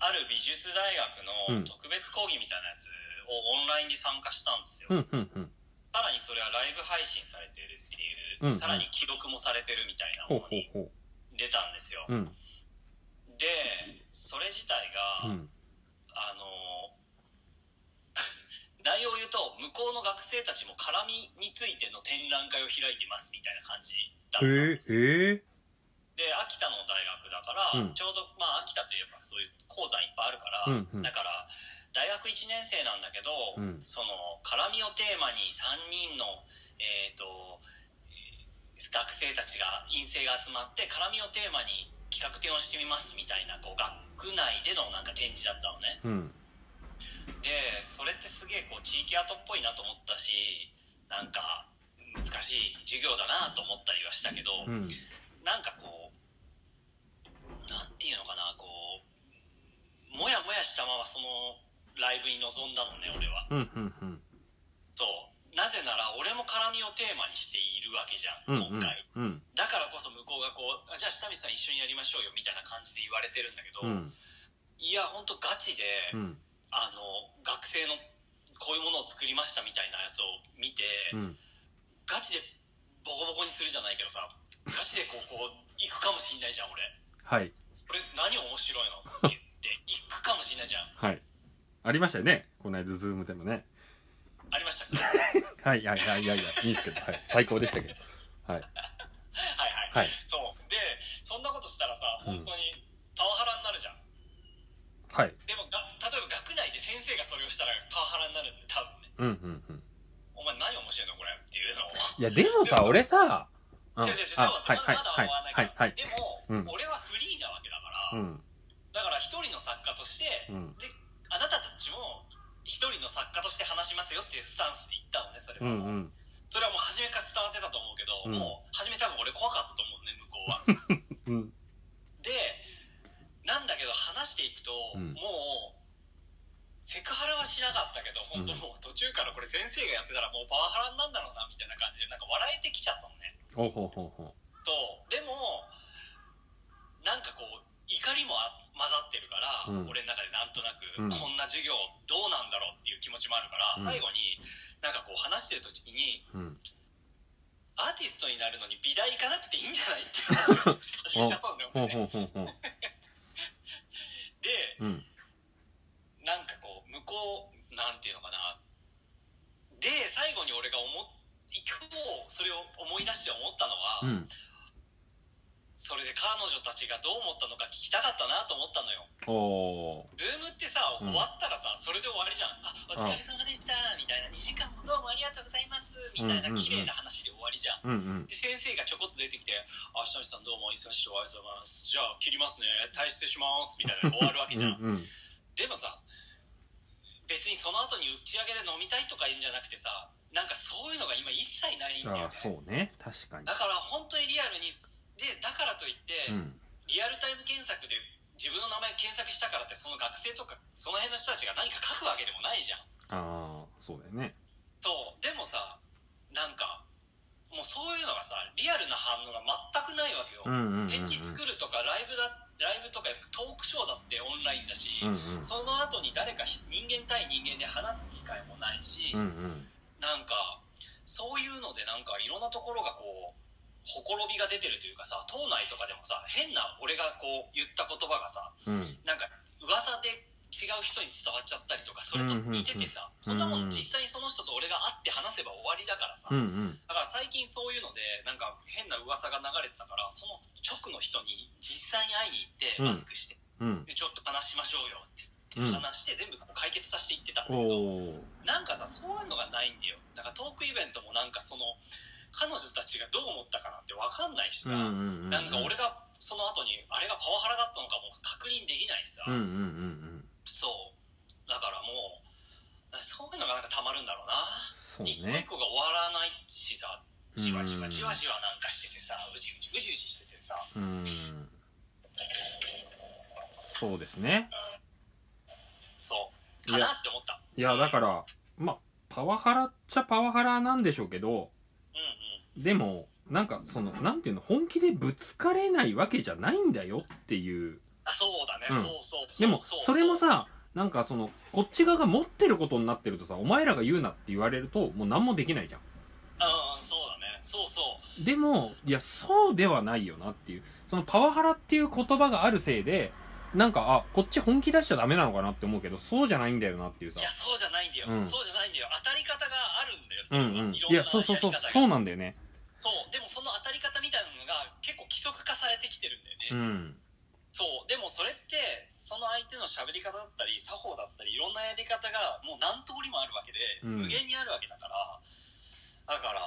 ある美術大うん。学の特別講義みたいなやつをオンラインに参加したんですよ、うんうんうん。さらにそれはライブ配信されてるっていう、うんさらに記録もされてるみたいなものに出たんですよ、ううん。でそれ自体が、うん。あの 内容を言うと向こうの学生たちも絡みについての展覧会を開いてますみたいな感じだったんですよ。えで秋田の大学だから、うん。ちょうどまあ秋田といえばそういう講座いっぱいあるから、うんうん。だから大学1年生なんだけど、うん。その絡みをテーマに3人のえっ、とえー学生たちが院生が集まって絡みをテーマに企画展をしてみますみたいなこう学内でのなんか展示だったのね。うん。でそれってすげえこう地域アートっぽいなと思ったしなんか難しい授業だなと思ったりはしたけど、うん。なんかこうなんていうのかなこうもやもやしたままそのライブに臨んだのね俺は。うんうんうん。そう。なぜなら俺も絡みをテーマにしているわけじゃん、うん今回。うん。だからこそ向こうがこうあじゃあ下見さん一緒にやりましょうよみたいな感じで言われてるんだけど、うん。いや本当ガチで、うん。あの学生のこういうものを作りましたみたいなやつを見て、うん。ガチでボコボコにするじゃないけどさガチでこうこう行くかもしんないじゃん俺。はいそれ何面白いのって言って 行くかもしんないじゃん。はい。ありましたよね。この間ズームでもね。ありましたっけ はいいやいやいやいやいいですけど。はい。最高でしたけど。はい。はいはい、はい。そう。でそんなことしたらさうん。本当にパワハラになるじゃん、はい。でもが例えば学内で先生がそれをしたらパワハラになるんで多分ね。うんうんうん。お前何面白いのこれっていうのを。いやでもさ俺さうん。違う違う違うあまだまだ終わらないから、はいはい。でも、うん。俺はフリーなわけだから、うん。だから一人の作家として、うん。であなたたちも一人の作家として話しますよっていうスタンスで言ったのねそれは、う。んうん。それはもう初めから伝わってたと思うけど、うん。もう初め多分俺怖かったと思うね向こうは。うん。でなんだけど話していくと、うん。もうセクハラはしなかったけど本当もう途中からこれ先生がやってたらもうパワハラになんだろうなみたいな感じでなんか笑えてきちゃったのね。ほうほうほうほそう。でもなんかこう怒りもあ混ざってるから、うん。俺の中でなんとなく、うん。こんな授業どうなんだろうっていう気持ちもあるから、うん。最後になんかこう話してる時にアーティストになるのに美大行かなくていいんじゃないって話を始めちゃったんだよね。でうん。なんかこう向こうなんていうのかな。で最後に俺が思っ今日それを思い出して思ったのは、うんそれで彼女たちがどう思ったのか聞きたかったなと思ったのよ。おー。ズームってさうん。終わったらさ、それで終わりじゃん。あお疲れ様でしたみたいな。2時間もどうもありがとうございますみたいなうんうんうん。綺麗な話で終わりじゃん。うんうん。で先生がちょこっと出てきて「あ下見さんどうも忙しいおありがとうございます。じゃあ切りますね。退出します」みたいな終わるわけじゃん、うんうんでもさ別にその後に打ち上げで飲みたいとか言うんじゃなくてさなんかそういうのが今一切ないんだよね。ああそうね。確かに。だから本当にリアルにでだからといって、うん。リアルタイム検索で自分の名前検索したからってその学生とかその辺の人たちが何か書くわけでもないじゃん。ああそうだよね。そう。でもさなんかもうそういうのがさリアルな反応が全くないわけよ、展示作るとかライブだライブとかトークショーだってオンラインだし、うんうん。その後に誰か人間対人間で話す機会もないし、うんうん。なんかそういうのでなんかいろんなところがこうほころびが出てるというかさ党内とかでもさ変な俺がこう言った言葉がさうん。なんか噂で違う人に伝わっちゃったりとかそれと似ててさ、そんなもん実際にその人と俺が会って話せば終わりだからさ、うんうん。だから最近そういうのでなんか変な噂が流れてたからその直の人に実際に会いに行ってうん。マスクして、うんでちょっと話しましょうよってうん話して全部解決させていってたんだけど、なんかさそういうのがないんだよ。だからトークイベントもなんかその彼女たちがどう思ったかなんて分かんないしさ、うんうんうんなんか俺がその後にあれがパワハラだったのかも確認できないしさ、うんうんうんそう。だからもうそういうのがなんかたまるんだろうな。そう一個一ね個が終わらないしさじわじうんわじわじわなんかしててさうじうじうじうじしててさ。うんそうですね。そう。かなって思った。いやだからまあパワハラっちゃパワハラなんでしょうけどうんうんでもなんかそのなんていうの本気でぶつかれないわけじゃないんだよっていう。あそうだね、うん。そうそうそう。でもうそれもさなんかそのこっち側が持ってることになってるとさお前らが言うなって言われるともう何もできないじゃん。そうだね。そうそう。でもいやそうではないよなっていう。そのパワハラっていう言葉があるせいでなんかあこっち本気出しちゃダメなのかなって思うけどそうじゃないんだよなっていうさ。いやそうじゃないんだよ、うん。そうじゃないんだよ。当たり方があるんだよそうれは、んうん。いろんないやそうそうそう。やり方がそうなんだよねね、うん。そう。でもそれってその相手の喋り方だったり作法だったりいろんなやり方がもう何通りもあるわけで、うん。無限にあるわけだから。だから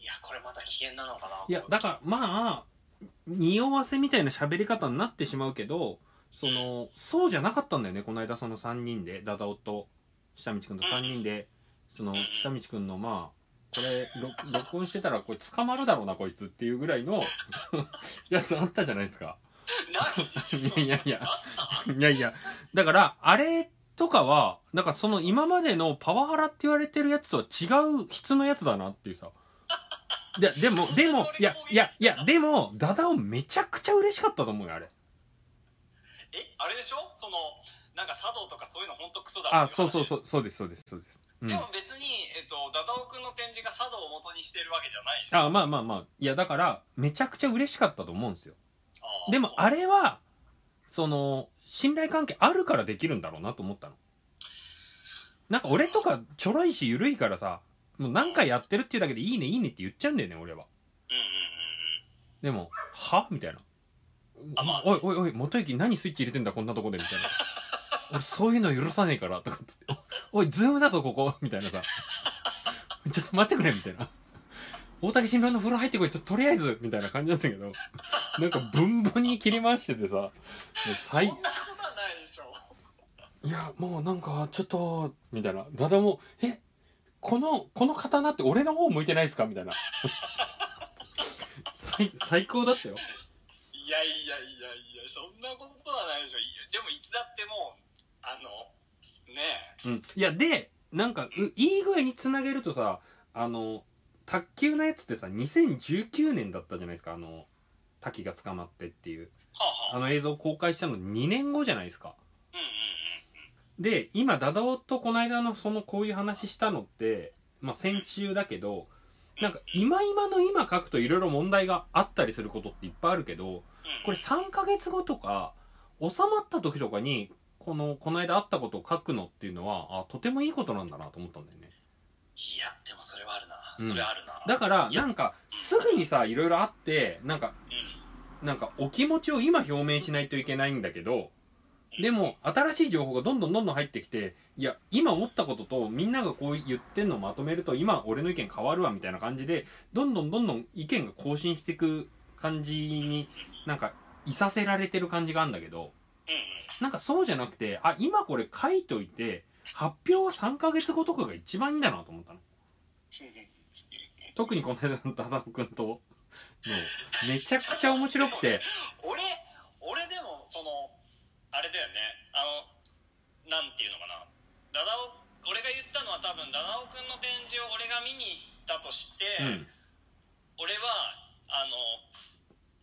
いやこれまた危険なのかないやだからまあ匂わせみたいな喋り方になってしまうけどそのそうじゃなかったんだよねこの間その3人でダダオと下道くんと3人でその下道くんのまあこれろ録音してたらこれ捕まるだろうなこいつっていうぐらいの やつあったじゃないですか。ないいや。いやいやいや。だからあれとかはだからその今までのパワハラって言われてるやつとは違う質のやつだなっていうさ。ででも でもいやいやいやでもダダオめちゃくちゃ嬉しかったと思うよあれ。えあれでしょ？そのなんか茶道とかそういうの本当クソだあそうそうそうそうですそうですそうです、うんで、も別に、えっと、ダダオくんの展示が茶道を元にしてるわけじゃないでしょあまあまあまあ。いやだからめちゃくちゃ嬉しかったと思うんですよ。あーそう。でもあれはその信頼関係あるからできるんだろうなと思ったの。なんか俺とかちょろいし緩いからさもう何回やってるっていうだけでいいねいいねって言っちゃうんだよね俺は。うんうんうんでも「は?」みたいな。あまあ。おいおいおい元行何スイッチ入れてんだこんなとこで」みたいな。俺そういうの許さねえからとかっつって「おいズームだぞここ」みたいなさ「ちょっと待ってくれ」みたいな。大竹新郎の風呂入ってこいととりあえずみたいな感じだったけど。なんかブンブンに切り回しててさ。もうそ最んなことはないでしょ。いやもうなんかちょっとみたいな。ダダも「えこのこの刀って俺の方向いてないですか?」みたいな。最最高だったよ。いやいやいやいやそんなことはないでしょ。いやでもいつだってもうあのねうん、いやでなんかういい具合につなげるとさあの卓球のやつってさ2019年だったじゃないですかあの滝が捕まってっていう。はあはあ。あの映像公開したの2年後じゃないですか。うんうんで今ダダオとこの間のそのこういう話したのってまあ先週だけどなんか今今の今書くといろいろ問題があったりすることっていっぱいあるけどうん。うんこれ3ヶ月後とか収まった時とかにこのこの間あったことを書くのっていうのはあとてもいいことなんだなと思ったんだよね。いやでもそれはあるな、うん。それあるな。だからなんかすぐにさいろいろあってなんかうん。なんかお気持ちを今表明しないといけないんだけどでも新しい情報がどんどんどんどん入ってきていや今思ったこととみんながこう言ってんのをまとめると今俺の意見変わるわみたいな感じでどんどんどんどん意見が更新していく感じになんかいさせられてる感じがあるんだけどなんかそうじゃなくてあ今これ書いといて発表は3ヶ月後とかが一番いいんだなと思ったの。特にこの間のダダオ君と。のめちゃくちゃ面白くて。俺俺でもそのあれだよね。あのなんていうのかな。ダダオ俺が言ったのは多分ダダオくんの展示を俺が見に行ったとして、うん。俺はあの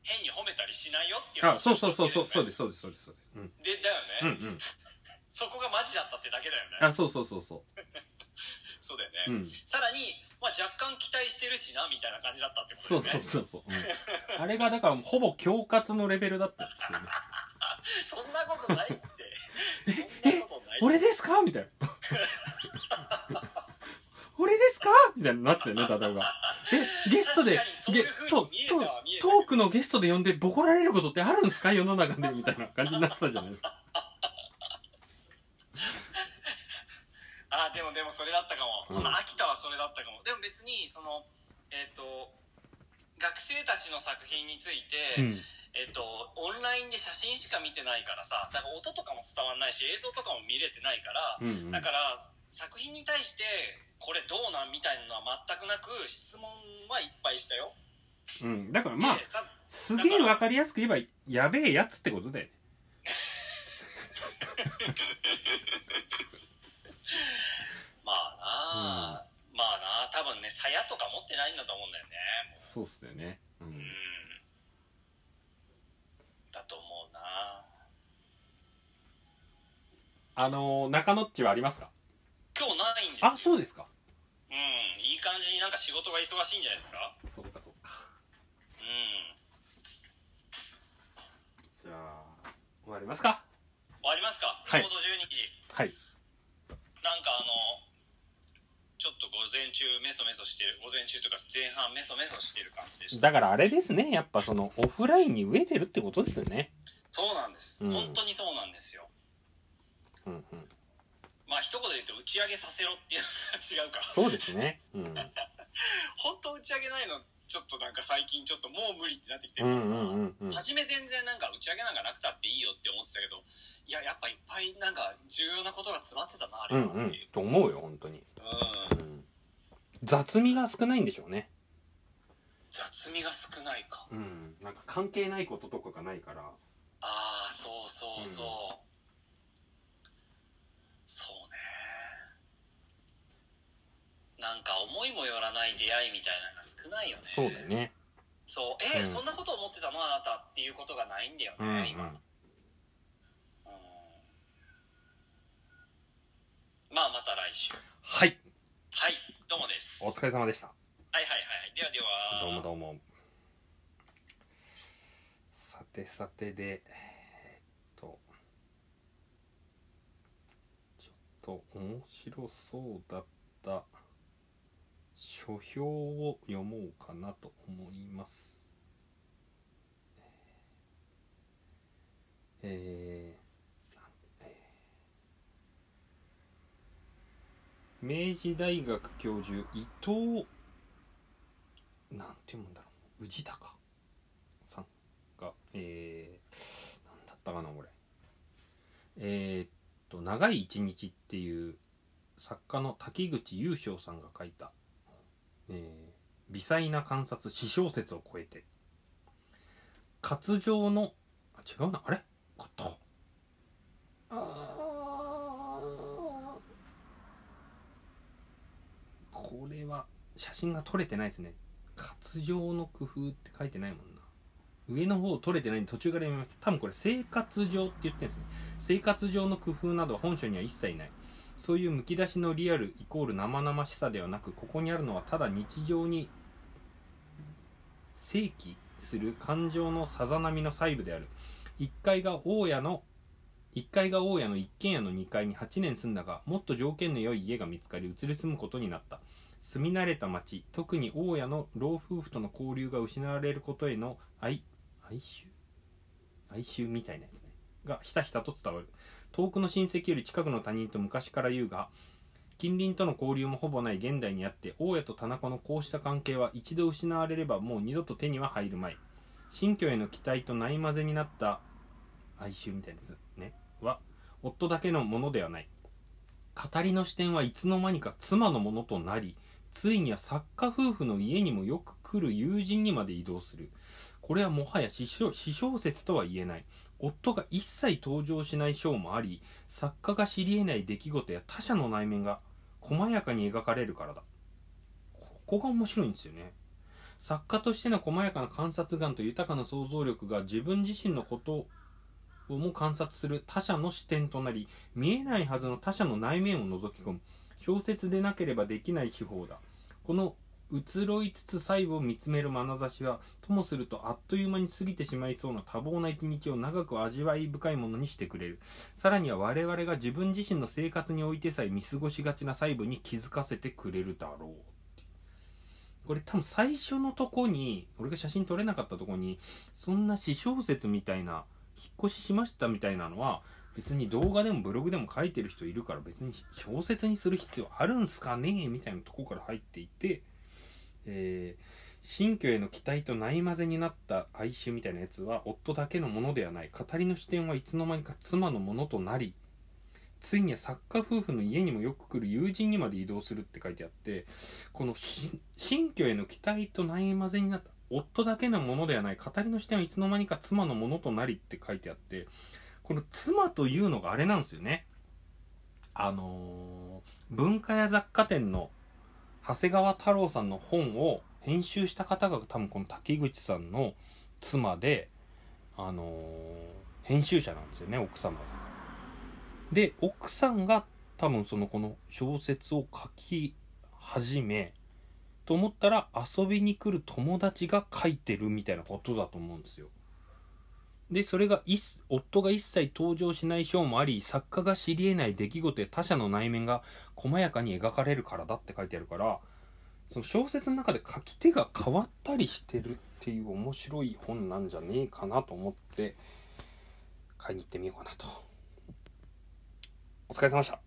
変に褒めたりしないよっていうあそうそうそうそうそうでですそうですそうです。そうでだよね、うんうん。そこがマジだったってだけだよね。あそうそうそうそ そうだよう、うね、ん、さらに、まあ、若干期待してるしなみたいな感じだったってことそうだよね。そうそうそう、う。ん、あれがだからほぼ恐喝のレベルだったんですよね。そんなことないって。そんなことない俺ですか？みたいな俺ですか？みたいになってたよねダダオが。えゲストでゲトに見えたわ見えたトークのゲストで呼んでボコられることってあるんですか？世の中で？みたいな感じになってたじゃないですか。あでもでもそれだったかも、その秋田はそれだったかも。でも別にそのえっ、と学生たちの作品について、うん。えっと、オンラインで写真しか見てないからさだから音とかも伝わんないし映像とかも見れてないから、うんうん。だから作品に対してこれどうなんみたいなのは全くなく質問はいっぱいしたよ。うん。だからまあすげえわかりやすく言えばやべえやつってことだよねまあなあ、まあな多分ね鞘とか持ってないんだと思うんだよねもそうっすよね。うううん。んだと思うなあのー中野っちはありますか？今日ないんですよ。あそうですか。うん。いい感じになんか仕事が忙しいんじゃないですか。そうかそうか。うん。じゃあ終わりますか。終わりますか、はい。ちょうど12時。はい。なんかあのちょっと午前中メソメソしてる午前中とか前半メソメソしてる感じでした。だからあれですね。やっぱそのオフラインに飢えてるってことですよね。そうなんです、うん。本当にそうなんですよまあ一言で言うと打ち上げさせろっていうのが違うか。そうですね。うん。本当打ち上げないのちょっとなんか最近ちょっともう無理ってなってきて。る、うんうんうんうん。初め全然なんか打ち上げなんかなくたっていいよって思ってたけどいややっぱいっぱいなんか重要なことが詰まってたなあれはっていう、んと思うよ本当に、うん。うん、雑味が少ないんでしょうね。雑味が少ないか。うん。なんか関係ないこととかがないから。ああそうそう、そうねなんか思いもよらない出会いみたいなのが少ないよね。そうだよね。そう。えーうん。そんなこと思ってたの？あなたっていうことがないんだよね、うんうん。今、うん、まあまた来週。はい。はいどうもです。お疲れ様でした。はいはいはいではでは。どうもどうも。さてさてでえっとちょっと面白そうだった書評を読もうかなと思います。えー明治大学教授伊藤なんて読むんだろう。宇治高さんがえー、なんだったかなこれ。えーっと「長い一日」っていう作家の滝口優勝さんが書いた、えー微細な観察詩小説を超えて。活情のあ違うな。あれ？こと。これは写真が撮れてないですね。活情の工夫って書いてないもんな。上の方撮れてないんで途中から読みます。多分これ生活上って言ってるんですね。生活上の工夫などは本書には一切ないそういうむき出しのリアルイコール生々しさではなくここにあるのはただ日常に正規する感情のさざ波の細部である。1階が大家の1階が大家の一軒家の2階に8年住んだがもっと条件の良い家が見つかり移り住むことになった。住み慣れた町特に大家の老夫婦との交流が失われることへの哀哀愁？哀愁みたいなやつね。がひたひたと伝わる。遠くの親戚より近くの他人と昔から言うが近隣との交流もほぼない現代にあって大家と田中のこうした関係は一度失われればもう二度と手には入るまい。新居への期待とないまぜになった哀愁みたいなやつね。は夫だけのものではない。語りの視点はいつの間にか妻のものとなりついには作家夫婦の家にもよく来る友人にまで移動する。これはもはや詩小詩小説とは言えない。夫が一切登場しない章もあり作家が知り得ない出来事や他者の内面が細やかに描かれるからだ。ここが面白いんですよね。作家としての細やかな観察眼と豊かな想像力が自分自身のことをも観察する他者の視点となり見えないはずの他者の内面を覗き込む。小説でなければできない手法だ。この移ろいつつ細部を見つめる眼差しはともするとあっという間に過ぎてしまいそうな多忙な一日を長く味わい深いものにしてくれる。さらには我々が自分自身の生活においてさえ見過ごしがちな細部に気づかせてくれるだろうこれ多分最初のとこに俺が写真撮れなかったとこにそんな私小説みたいな引っ越ししましたみたいなのは別に動画でもブログでも書いてる人いるから別に小説にする必要あるんすかねみたいなとこから入っていて、えー新居への期待とないまぜになった哀愁みたいなやつは夫だけのものではない。語りの視点はいつの間にか妻のものとなりついには作家夫婦の家にもよく来る友人にまで移動するって書いてあってこの新居への期待とないまぜになった夫だけのものではない。語りの視点はいつの間にか妻のものとなりって書いてあってこの妻というのがあれなんですよね。あのー文化や雑貨店の長谷川太郎さんの本を編集した方が多分この滝口さんの妻で、あのー編集者なんですよね、奥様が。で、奥さんが多分そのこの小説を書き始め、と思ったら遊びに来る友達が書いてるみたいなことだと思うんですよ。で、それが一夫が一切登場しない章もあり、作家が知り得ない出来事や他者の内面が細やかに描かれるからだって書いてあるから、その小説の中で書き手が変わったりしてるっていう面白い本なんじゃねえかなと思って買いに行ってみようかなと。お疲れ様でした。